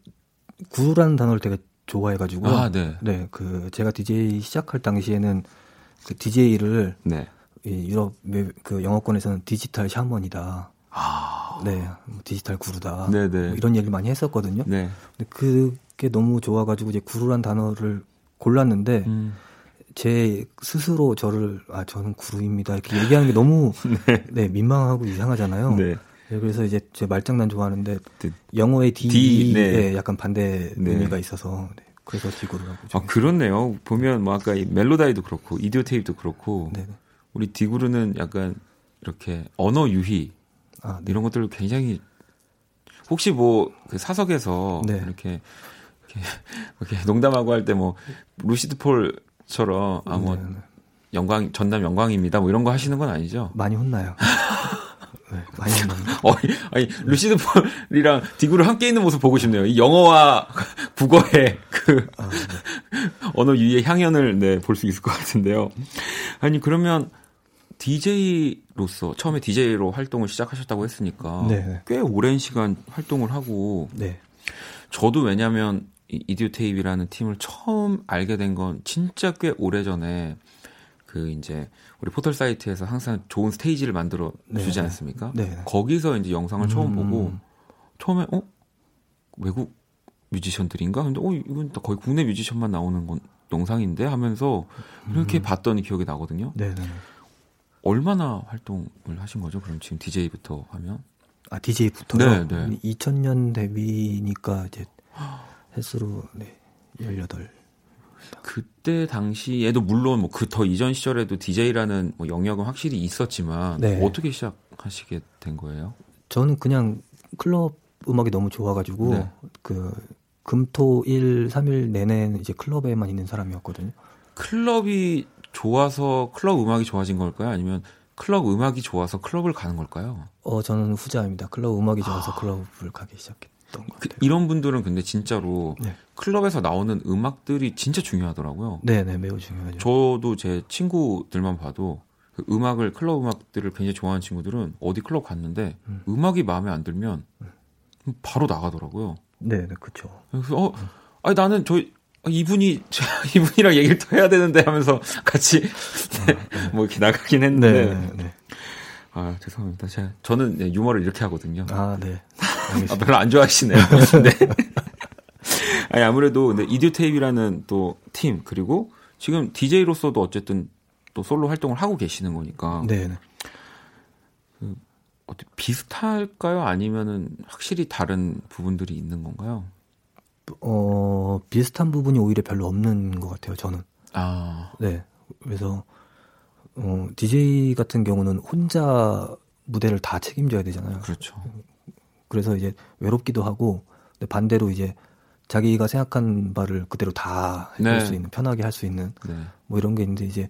Speaker 7: 구루라는 단어를 되게 좋아해 가지고
Speaker 1: 아, 네.
Speaker 7: 네, 그 제가 DJ 시작할 당시에는 그 DJ를
Speaker 1: 네.
Speaker 7: 이 유럽 외- 그 영어권에서는 디지털 샤먼이다.
Speaker 1: 아.
Speaker 7: 네, 뭐 디지털 구루다.
Speaker 1: 네, 네.
Speaker 7: 뭐 이런 얘기를 많이 했었거든요.
Speaker 1: 네.
Speaker 7: 근데 그게 너무 좋아가지고 이제 구루란 단어를 골랐는데
Speaker 1: 음.
Speaker 7: 제 스스로 저를 아 저는 구루입니다 이렇게 얘기하는 게 너무 네, 민망하고 이상하잖아요.
Speaker 1: 네.
Speaker 7: 네, 그래서 이제 제 말장난 좋아하는데
Speaker 1: 네.
Speaker 7: 영어의 D,
Speaker 1: D, 네.
Speaker 7: 에 약간 반대
Speaker 1: 네.
Speaker 7: 의미가 있어서 네, 그래서 디구루라고.
Speaker 1: 아, 그렇네요. 보면 뭐 아까 이 Melodie도 그렇고 이디오 테이프도 그렇고
Speaker 7: 네, 네.
Speaker 1: 우리 디구루는 약간 이렇게 언어 유희
Speaker 7: 아, 네.
Speaker 1: 이런 것들을 굉장히 혹시 뭐 그 사석에서
Speaker 7: 네.
Speaker 1: 이렇게, 이렇게 이렇게 농담하고 할 때 뭐 루시드 폴처럼 아 뭐
Speaker 7: 네, 네.
Speaker 1: 영광 전남 영광입니다 뭐 이런 거 하시는 건 아니죠?
Speaker 7: 많이 혼나요. 네, 많이.
Speaker 1: 어, 아니 루시드 폴이랑 디구루 함께 있는 모습 보고 싶네요. 이 영어와 국어의 그
Speaker 7: 아, 네.
Speaker 1: 언어 유희의 향연을 네, 볼 수 있을 것 같은데요. 아니 그러면 DJ로서 처음에 DJ로 활동을 시작하셨다고 했으니까
Speaker 7: 네.
Speaker 1: 꽤 오랜 시간 활동을 하고
Speaker 7: 네.
Speaker 1: 저도 왜냐면 이 이디오 테이프라는 팀을 처음 알게 된 건 진짜 꽤 오래 전에 그 이제 우리 포털 사이트에서 항상 좋은 스테이지를 만들어
Speaker 7: 네.
Speaker 1: 주지 않습니까?
Speaker 7: 네.
Speaker 1: 거기서 이제 영상을 처음
Speaker 7: 음.
Speaker 1: 보고 처음에 어 외국 뮤지션들인가? 근데 어 이건 다 거의 국내 뮤지션만 나오는 건 영상인데 하면서 이렇게
Speaker 7: 음.
Speaker 1: 봤더니 기억이 나거든요.
Speaker 7: 네, 네.
Speaker 1: 얼마나 활동을 하신 거죠? 그럼 지금 DJ부터 하면?
Speaker 7: 아, DJ부터요?
Speaker 1: 네, 네.
Speaker 7: 2000년 데뷔니까 이제 횟수로 네. 18.
Speaker 1: 그때 당시에도 물론 뭐 그 더 이전 시절에도 DJ라는 뭐 영역은 확실히 있었지만
Speaker 7: 네.
Speaker 1: 어떻게 시작하시게 된 거예요?
Speaker 7: 저는 그냥 클럽 음악이 너무 좋아가지고
Speaker 1: 네.
Speaker 7: 그 금토일 3일 내내 이제 클럽에만 있는 사람이었거든요.
Speaker 1: 클럽이 좋아서 클럽 음악이 좋아진 걸까요? 아니면 클럽 음악이 좋아서 클럽을 가는 걸까요?
Speaker 7: 어 저는 후자입니다. 클럽 음악이 좋아서 클럽을 가기 시작했던 것
Speaker 1: 그-
Speaker 7: 같아요.
Speaker 1: 이런 분들은 근데 진짜로
Speaker 7: 네.
Speaker 1: 클럽에서 나오는 음악들이 진짜 중요하더라고요.
Speaker 7: 네, 네, 매우 중요하죠.
Speaker 1: 저도 제 친구들만 봐도 그 음악을 클럽 음악들을 굉장히 좋아하는 친구들은 어디 클럽 갔는데
Speaker 7: 음.
Speaker 1: 음. 악이 마음에 안 들면 바로 나가더라고요.
Speaker 7: 네, 네, 그렇죠.
Speaker 1: 그래서 어, 아니 나는 저 아, 이분이 이분이랑 얘기를 더 해야 되는데 하면서 같이 네, 뭐 이렇게 나가긴 했는데
Speaker 7: 네, 네, 네.
Speaker 1: 아 죄송합니다. 제가 저는 네, 유머를 이렇게 하거든요.
Speaker 7: 아, 네.
Speaker 1: 아. 별로 안 좋아하시네요. 네. 아니, 아무래도 근데 이디오 테이프라는 또 팀 그리고 지금 DJ로서도 어쨌든 또 솔로 활동을 하고 계시는 거니까
Speaker 7: 네, 네.
Speaker 1: 어떻게 비슷할까요? 아니면은 확실히 다른 부분들이 있는 건가요?
Speaker 7: 어, 비슷한 부분이 오히려 별로 없는 것 같아요, 저는.
Speaker 1: 아,
Speaker 7: 네. 그래서, 어, DJ 같은 경우는 혼자 무대를 다 책임져야 되잖아요.
Speaker 1: 그렇죠.
Speaker 7: 그래서 이제 외롭기도 하고, 근데 반대로 이제 자기가 생각한 바를 그대로 다 해볼
Speaker 1: 네.
Speaker 7: 수 있는, 편하게 할 수 있는,
Speaker 1: 네.
Speaker 7: 뭐 이런 게 있는데, 이제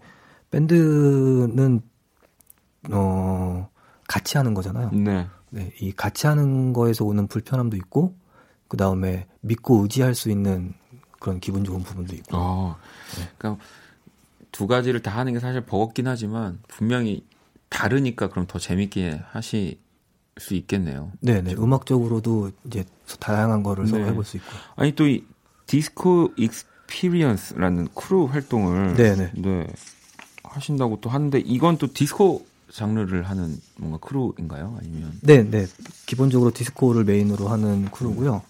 Speaker 7: 밴드는, 어, 같이 하는 거잖아요.
Speaker 1: 네.
Speaker 7: 네, 이 같이 하는 거에서 오는 불편함도 있고, 그 다음에 믿고 의지할 수 있는 그런 기분 좋은 부분도 있고.
Speaker 1: 어, 그러니까 두 가지를 다 하는 게 사실 버겁긴 하지만 분명히 다르니까 그럼 더 재밌게 하실 수 있겠네요.
Speaker 7: 네, 네. 음악적으로도 이제 다양한 거를
Speaker 1: 네.
Speaker 7: 해볼 수 있고.
Speaker 1: 아니 또 이 Disco Experience라는 크루 활동을
Speaker 7: 네, 네.
Speaker 1: 네, 하신다고 또 하는데 이건 또 디스코 장르를 하는 뭔가 크루인가요? 아니면
Speaker 7: 네, 네. 기본적으로 디스코를 메인으로 하는 크루고요.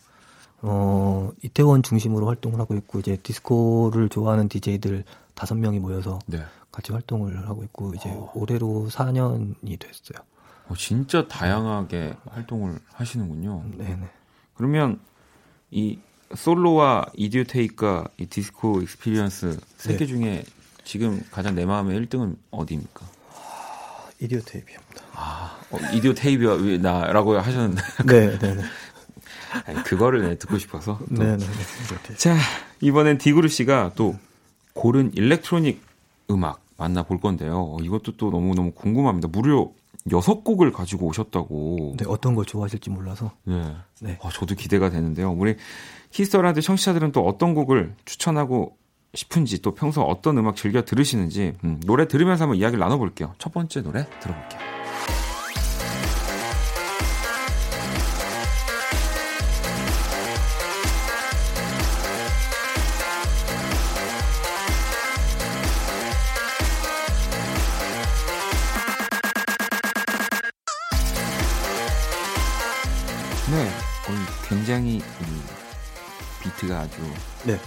Speaker 7: 어, 이태원 중심으로 활동을 하고 있고, 이제 디스코를 좋아하는 DJ들 다섯 명이 모여서
Speaker 1: 네.
Speaker 7: 같이 활동을 하고 있고, 이제
Speaker 1: 어.
Speaker 7: 올해로 4년이 됐어요.
Speaker 1: 어, 진짜 다양하게 활동을 하시는군요.
Speaker 7: 네, 네.
Speaker 1: 그러면 이 솔로와 이디오 테이프와 이 Disco Experience 세
Speaker 7: 네.
Speaker 1: 개 중에 지금 가장 내 마음의 1등은 어디입니까?
Speaker 7: 이디오 테이프입니다.
Speaker 1: 어, 이디오 테이프가 왜 나라고 하셨는데
Speaker 7: 네, 네, 네.
Speaker 1: 아니, 그거를 네, 듣고 싶어서. 또.
Speaker 7: 네, 네, 네.
Speaker 1: 자 이번엔 디구루 씨가 또 고른 일렉트로닉 음악 만나볼 건데요. 어, 이것도 또 너무 너무 궁금합니다. 무려 여섯 곡을 가지고 오셨다고.
Speaker 7: 네, 어떤 걸 좋아하실지 몰라서.
Speaker 1: 네.
Speaker 7: 네.
Speaker 1: 어, 저도 기대가 되는데요. 우리 히스터라드 청취자들은 또 어떤 곡을 추천하고 싶은지 또 평소 어떤 음악 즐겨 들으시는지 음, 노래 들으면서 한번 이야기를 나눠볼게요. 첫 번째 노래 들어볼게요. 아주
Speaker 7: 네.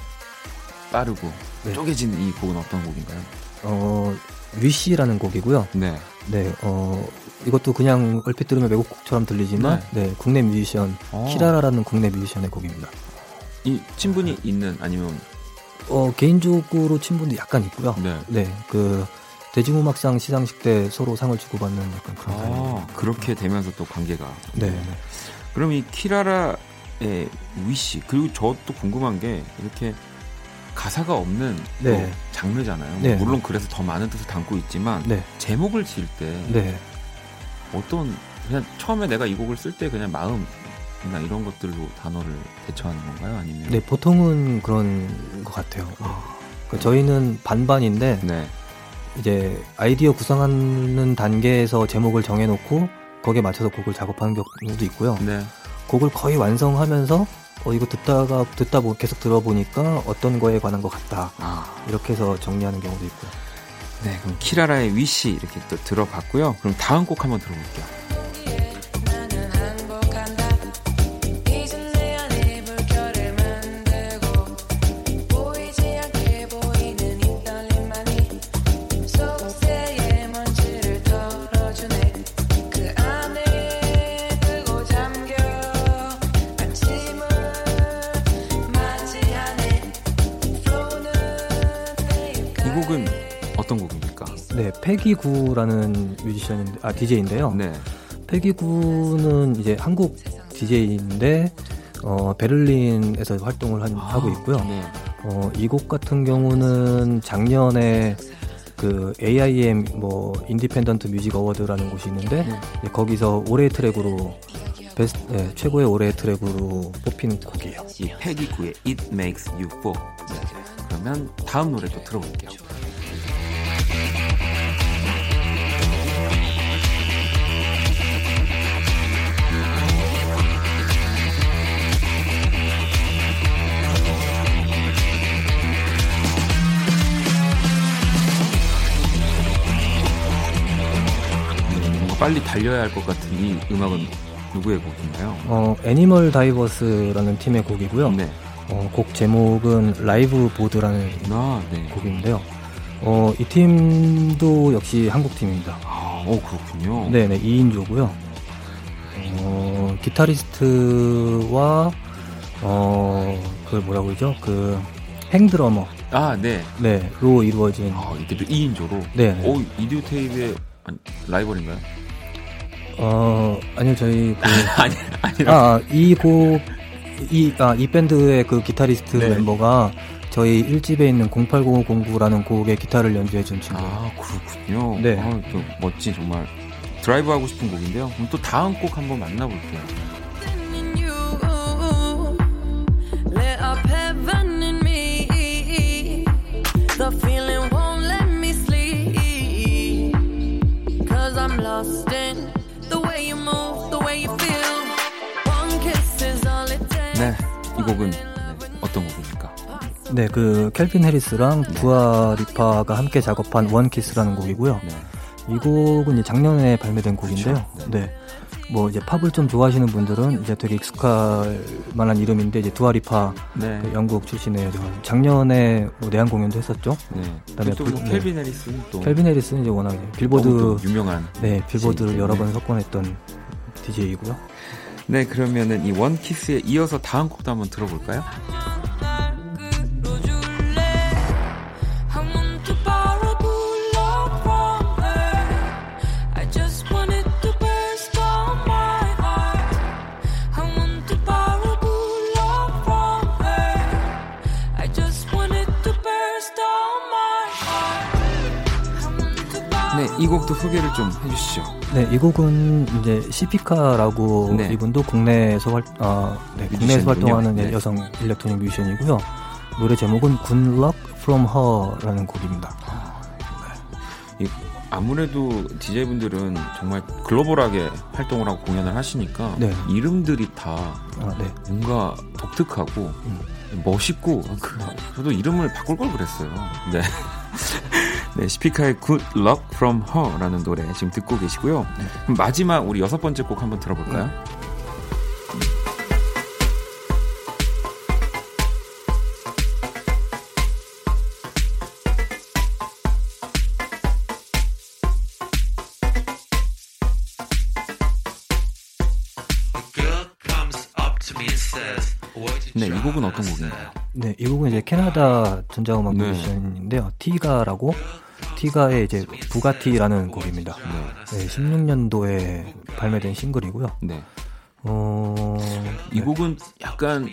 Speaker 1: 빠르고
Speaker 7: 네.
Speaker 1: 쪼개진 이 곡은 어떤 곡인가요?
Speaker 7: 어, 위시라는 곡이고요.
Speaker 1: 네.
Speaker 7: 네, 어, 이것도 그냥 얼핏 들으면 외국 곡처럼 들리지만, 네, 국내 뮤지션,
Speaker 1: 어.
Speaker 7: 키라라라는 국내 뮤지션의 곡입니다.
Speaker 1: 이 친분이 있는 아니면
Speaker 7: 어, 개인적으로 친분도 약간 있고요.
Speaker 1: 네.
Speaker 7: 네, 그, 대중음악상 시상식 때 서로 상을 주고받는 약간 그런
Speaker 1: 아. 그렇게 되면서 또 관계가.
Speaker 7: 네, 네.
Speaker 1: 그럼 이 키라라 의 위시 그리고 저또 궁금한 게 이렇게 가사가 없는 또
Speaker 7: 네.
Speaker 1: 장르잖아요.
Speaker 7: 네.
Speaker 1: 물론 그래서 더 많은 뜻을 담고 있지만
Speaker 7: 네,
Speaker 1: 제목을 지을 때
Speaker 7: 네.
Speaker 1: 어떤 그냥 처음에 내가 이 곡을 쓸 때 그냥 마음 이나 이런 것들로 단어를 대처하는 건가요? 아니면
Speaker 7: 네, 보통은 그런 것 같아요. 네. 그 저희는 반반인데,
Speaker 1: 네.
Speaker 7: 이제 아이디어 구상하는 단계에서 제목을 정해놓고, 거기에 맞춰서 곡을 작업하는 경우도 있고요.
Speaker 1: 네.
Speaker 7: 곡을 거의 완성하면서, 어, 이거 듣다가, 듣다 보, 계속 들어보니까 어떤 거에 관한 것 같다.
Speaker 1: 아,
Speaker 7: 이렇게 해서 정리하는 경우도 있고요.
Speaker 1: 네. 그럼 키라라의 위시 이렇게 또 들어봤고요. 그럼 다음 곡 한번 들어볼게요.
Speaker 2: 네,
Speaker 7: 페기 구라는 뮤지션인데, 아, DJ인데요.
Speaker 1: 네.
Speaker 7: 페기 구는 이제 한국 DJ인데, 어, 베를린에서 활동을 한- 하고 있고요.
Speaker 1: 네.
Speaker 7: 어, 이 곡 같은 경우는 작년에 그 AIM 뭐 Independent Music Award라는 곳이 있는데
Speaker 1: 네.
Speaker 7: 네, 거기서 올해의 트랙으로 베스트 네, 최고의 올해의 트랙으로 뽑힌 곡이에요.
Speaker 1: 이 페기 구의 It Makes You Fall. 네. 그러면 다음 노래 또 들어볼게요. 빨리 달려야 할 것 같은 이 음악은 누구의 곡인가요?
Speaker 7: 어, 애니멀 다이버스라는 팀의 곡이고요.
Speaker 1: 네.
Speaker 7: 어, 곡 제목은 라이브 보드라는
Speaker 1: 아, 네.
Speaker 7: 곡인데요. 어, 이 팀도 역시 한국 팀입니다.
Speaker 1: 아, 어, 그렇군요.
Speaker 7: 네네, 2인조고요. 기타리스트와 어 그걸 뭐라고 그러죠? 그 행드러머
Speaker 1: 아, 네.
Speaker 7: 네 로 이루어진
Speaker 1: 아, 이 팀도 2인조로.
Speaker 7: 네.
Speaker 1: 오, 이디오 테이프의 라이벌인가요?
Speaker 7: 어 아니요 저희 그
Speaker 1: 아니, 아니라.
Speaker 7: 아이곡이아 이 밴드의 그 기타리스트
Speaker 1: 네.
Speaker 7: 멤버가 저희 1집에 있는 08009라는 곡의 기타를 연주해 준 친구예요.
Speaker 1: 아, 그렇군요.
Speaker 7: 네.
Speaker 1: 아, 또 멋진 정말 드라이브 하고 싶은 곡인데요. 그럼 또 다음 곡 한번 만나 볼게요.
Speaker 2: in you.
Speaker 1: 곡은 네, 어떤 곡입니까?
Speaker 7: 네, 그 캘빈 해리스랑 두아 리파가 함께 작업한 One Kiss라는 곡이고요.
Speaker 1: 네.
Speaker 7: 이 곡은 이제 작년에 발매된 곡인데요.
Speaker 1: 그렇죠.
Speaker 7: 네. 뭐 이제 팝을 좀 좋아하시는 분들은 이제 되게 익숙할 만한 이름인데 이제 두아 리파
Speaker 1: 네.
Speaker 7: 그 영국 출신의 저 작년에 뭐 내한 공연도 했었죠.
Speaker 1: 네.
Speaker 7: 그다음에
Speaker 1: 또
Speaker 7: 불-
Speaker 1: 뭐
Speaker 7: 네.
Speaker 1: 캘빈 해리스는 또
Speaker 7: 캘빈 해리스는 이제 워낙 빌보드
Speaker 1: 또 유명한.
Speaker 7: 네 빌보드를 여러. 번 석권했던 DJ이고요.
Speaker 1: 네, 그러면은 이 원키스에 이어서 다음 곡도 한번 들어볼까요? 이 곡도 소개를 좀 해주시죠.
Speaker 7: 네, 이 곡은 이제 시피카라고
Speaker 1: 네.
Speaker 7: 이분도 국내에서 활, 아, 네. 국내에서 활동하는
Speaker 1: 네.
Speaker 7: 여성 일렉트로닉 뮤지션이고요. 노래 제목은 Good Luck From Her라는 곡입니다.
Speaker 1: 이 아무래도 DJ분들은 정말 글로벌하게 활동을 하고 공연을 하시니까
Speaker 7: 네.
Speaker 1: 이름들이 다
Speaker 7: 아, 네.
Speaker 1: 뭔가 독특하고 멋있고 그, 저도 이름을 바꿀 걸 그랬어요. 네. 네, 스피카의 Good Luck From Her라는 노래 지금 듣고 계시고요. 그럼 마지막 우리 여섯 번째 곡 한번 들어볼까요? 네, 이 곡은 어떤 곡인가요?
Speaker 7: 네, 이 곡은 이제 캐나다 전자음악
Speaker 1: 네.
Speaker 7: 뮤지션인데요. Tiga라고 Tiga의 이제 Bugatti라는 곡입니다. 네, 16년도에 발매된 싱글이고요.
Speaker 1: 네.
Speaker 7: 어,
Speaker 1: 이 곡은 약간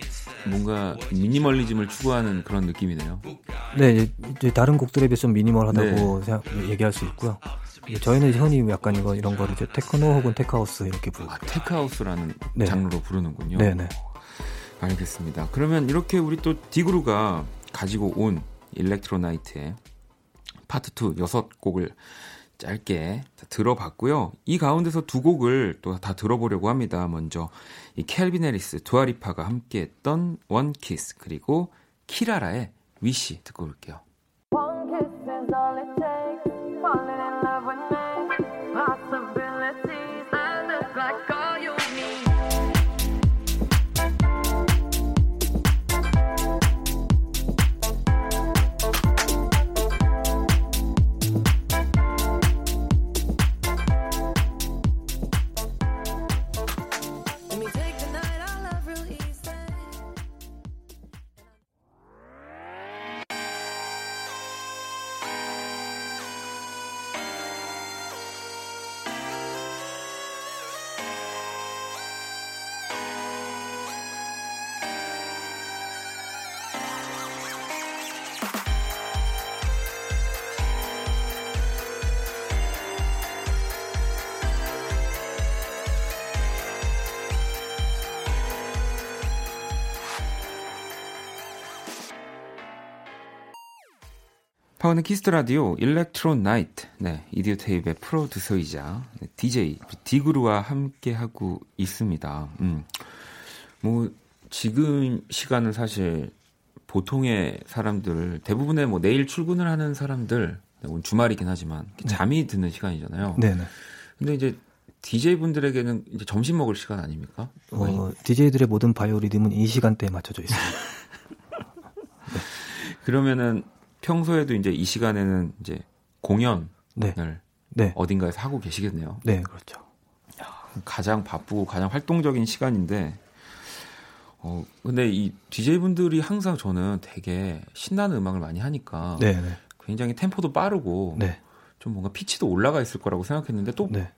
Speaker 1: 뭔가 미니멀리즘을 추구하는 그런 느낌이네요.
Speaker 7: 네, 이제- 다른 곡들에 비해 좀 미니멀하다고 생각- 얘기할 수 있고요. 저희는 흔히 약간 이거 이런 거를 이제 테크노 혹은 tech house 이렇게 부르고.
Speaker 1: 아, tech house라는
Speaker 7: 네.
Speaker 1: 장르로 부르는군요.
Speaker 7: 네, 네.
Speaker 1: 알겠습니다. 그러면 이렇게 우리 또 DGURU가 가지고 온 Electro Night의 파트 2 여섯 곡을 짧게 다 들어봤고요. 이 가운데서 두 곡을 또 다 들어보려고 합니다. 먼저 이 Calvin Harris, Dua Lipa가 함께했던 One Kiss 그리고 키라라의 Wish 듣고 올게요.
Speaker 2: 박원의 Kiss the
Speaker 1: Radio Electro Night. 네, Idiotape의 프로듀서이자 네, DJ DGURU와 함께 하고 있습니다. 음. 뭐 지금 시간은 사실 보통의 사람들 대부분의 뭐 내일 출근을 하는 사람들 네, 오늘 주말이긴 하지만 잠이 드는 시간이잖아요.
Speaker 7: 네, 네.
Speaker 1: 근데 이제 DJ 분들에게는 이제 점심 먹을 시간 아닙니까?
Speaker 7: 어, DJ들의 모든 바이오리듬은 이 시간대에 맞춰져 있습니다.
Speaker 1: 그러면은 평소에도 이제 이 시간에는 이제 공연을
Speaker 7: 네. 네.
Speaker 1: 어딘가에서 하고 계시겠네요.
Speaker 7: 네, 그렇죠.
Speaker 1: 가장 바쁘고 가장 활동적인 시간인데 어 근데 이 DJ 분들이 항상 저는 되게 신나는 음악을 많이 하니까
Speaker 7: 네, 네,
Speaker 1: 굉장히 템포도 빠르고
Speaker 7: 네,
Speaker 1: 좀 뭔가 피치도 올라가 있을 거라고 생각했는데 또
Speaker 7: 네,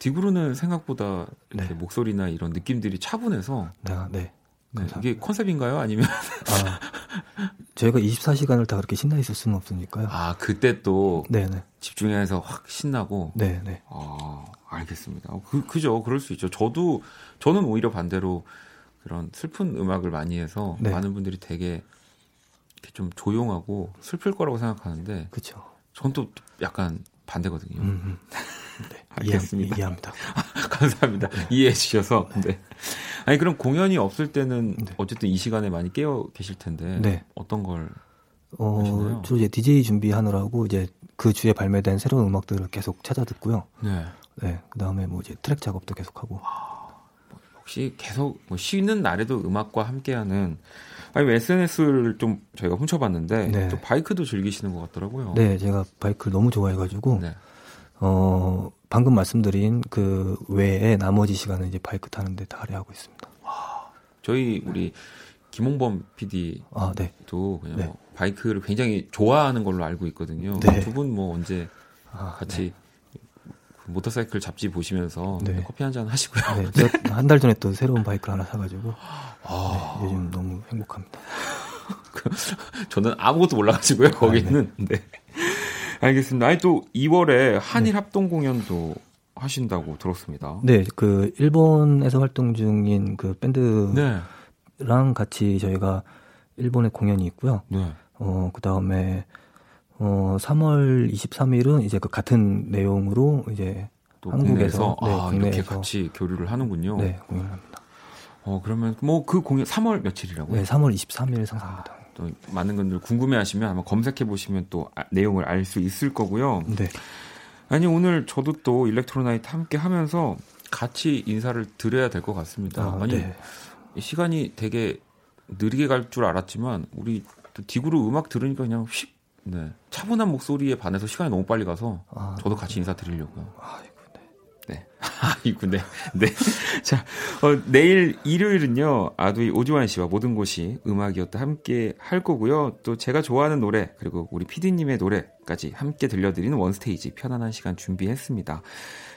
Speaker 1: 디그루는 생각보다 이렇게
Speaker 7: 네.
Speaker 1: 목소리나 이런 느낌들이 차분해서
Speaker 7: 네, 네.
Speaker 1: 네. 이게 컨셉인가요? 아니면
Speaker 7: 아, 저희가 24시간을 다 그렇게 신나 있을 수는 없으니까요.
Speaker 1: 아 그때 또
Speaker 7: 네, 네,
Speaker 1: 집중해서 확 신나고
Speaker 7: 네, 네,
Speaker 1: 아 알겠습니다. 어, 그 그죠 그럴 수 있죠. 저도 저는 오히려 반대로 그런 슬픈 음악을 많이 해서
Speaker 7: 네.
Speaker 1: 많은 분들이 되게 이렇게 좀 조용하고 슬플 거라고 생각하는데
Speaker 7: 그렇죠.
Speaker 1: 전 또 약간 반대거든요.
Speaker 7: 네,
Speaker 1: 알겠습니다.
Speaker 7: 이해, 이해 합니다.
Speaker 1: 감사합니다. 이해해 주셔서. 네. 아니 그럼 공연이 없을 때는
Speaker 7: 네.
Speaker 1: 어쨌든 이 시간에 많이 깨어 계실 텐데
Speaker 7: 네.
Speaker 1: 어떤 걸
Speaker 7: 어,
Speaker 1: 하시나요?
Speaker 7: 주로 이제 DJ 준비하느라고 이제 그 주에 발매된 새로운 음악들을 계속 찾아 듣고요.
Speaker 1: 네.
Speaker 7: 네, 그 다음에 뭐 이제 트랙 작업도 계속 하고.
Speaker 1: 혹시 계속 뭐 쉬는 날에도 음악과 함께하는 아니 SNS를 좀 저희가 훔쳐봤는데
Speaker 7: 네.
Speaker 1: 또 바이크도 즐기시는 것 같더라고요.
Speaker 7: 네, 제가 바이크를 너무 좋아해가지고,
Speaker 1: 네.
Speaker 7: 어, 방금 말씀드린 그 외에 나머지 시간은 이제 바이크 타는데 다 할애하고 있습니다.
Speaker 1: 저희 우리 김홍범 PD도
Speaker 7: 아, 네.
Speaker 1: 그냥
Speaker 7: 네.
Speaker 1: 뭐 바이크를 굉장히 좋아하는 걸로 알고 있거든요.
Speaker 7: 네.
Speaker 1: 두분 뭐 언제
Speaker 7: 아,
Speaker 1: 같이 그 모터사이클 잡지 보시면서
Speaker 7: 네.
Speaker 1: 커피 한 잔 하시고요.
Speaker 7: 네, 한달 전에 또 새로운 바이크를 하나 사가지고,
Speaker 1: 아,
Speaker 7: 네, 요즘 너무 행복합니다.
Speaker 1: 저는 아무것도 몰라가지고요. 거기는. 네. 알겠습니다. 아니 또 2월에 한일 합동 공연도 하신다고 들었습니다.
Speaker 7: 네, 그, 일본에서 활동 중인 그 밴드랑
Speaker 1: 네.
Speaker 7: 같이 저희가 일본에 공연이 있고요.
Speaker 1: 네.
Speaker 7: 어, 그 다음에, 어, 3월 23일은 이제 그 같은 내용으로 이제,
Speaker 1: 또
Speaker 7: 한국에서,
Speaker 1: 국내에서
Speaker 7: 네,
Speaker 1: 아, 이렇게
Speaker 7: 국내에서.
Speaker 1: 같이 교류를 하는군요.
Speaker 7: 네, 공연을 합니다.
Speaker 1: 어 그러면 뭐 그 공연 3월 며칠이라고요?
Speaker 7: 네, 3월 23일 상상합니다.
Speaker 1: 또 많은 분들 궁금해하시면 한번 검색해 보시면 또 아- 내용을 알 수 있을 거고요.
Speaker 7: 네.
Speaker 1: 아니 오늘 저도 또 일렉트로나이트 함께 하면서 같이 인사를 드려야 될 것 같습니다.
Speaker 7: 아,
Speaker 1: 아니
Speaker 7: 네.
Speaker 1: 시간이 되게 느리게 갈 줄 알았지만 우리 또 디그루 음악 들으니까 그냥 휙 네. 차분한 목소리에 반해서 시간이 너무 빨리 가서
Speaker 7: 아,
Speaker 1: 저도 같이 인사드리려고요.
Speaker 7: 아이고, 네.
Speaker 1: 네. 아이고, 네. 네. 자, 어, 내일 일요일은요, 아두이 오주환 씨와 모든 곳이 음악이었다 함께 할 거고요. 또 제가 좋아하는 노래, 그리고 우리 피디님의 노래까지 함께 들려드리는 원스테이지 편안한 시간 준비했습니다.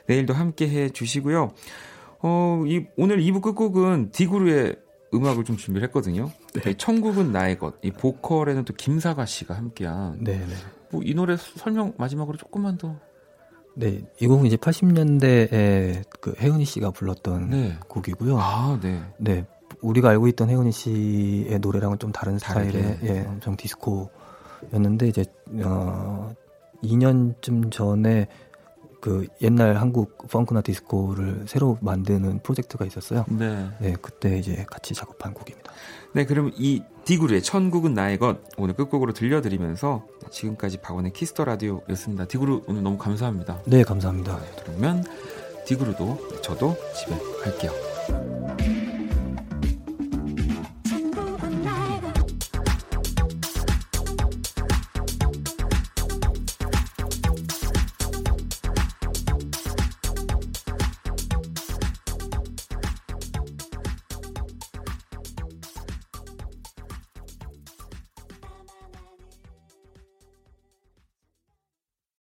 Speaker 1: 내일도 함께 해 주시고요. 어, 이, 오늘 2부 끝곡은 디그루의 음악을 좀 준비를 했거든요. 네. 천국은 나의 것. 이 보컬에는 또 김사가 씨가 함께한.
Speaker 7: 네, 네.
Speaker 1: 뭐 이 노래 설명 마지막으로 조금만 더.
Speaker 7: 네, 이 곡은 이제 80년대에 그 혜은이 씨가 불렀던
Speaker 1: 네.
Speaker 7: 곡이고요.
Speaker 1: 아, 네.
Speaker 7: 네, 우리가 알고 있던 혜은이 씨의 노래랑은 좀 다른
Speaker 1: 다르게.
Speaker 7: 스타일의 예, 엄청 디스코였는데 이제 어 2년쯤 전에 그 옛날 한국 펑크나 디스코를 새로 만드는 프로젝트가 있었어요.
Speaker 1: 네.
Speaker 7: 네, 그때 이제 같이 작업한 곡입니다.
Speaker 1: 네, 그럼 이 DGURU의 천국은 나의 것 오늘 끝곡으로 들려드리면서 지금까지 박원의 Kiss the Radio였습니다. DGURU 오늘 너무 감사합니다.
Speaker 7: 네, 감사합니다.
Speaker 1: 그러면 디그루도 저도 집에 갈게요.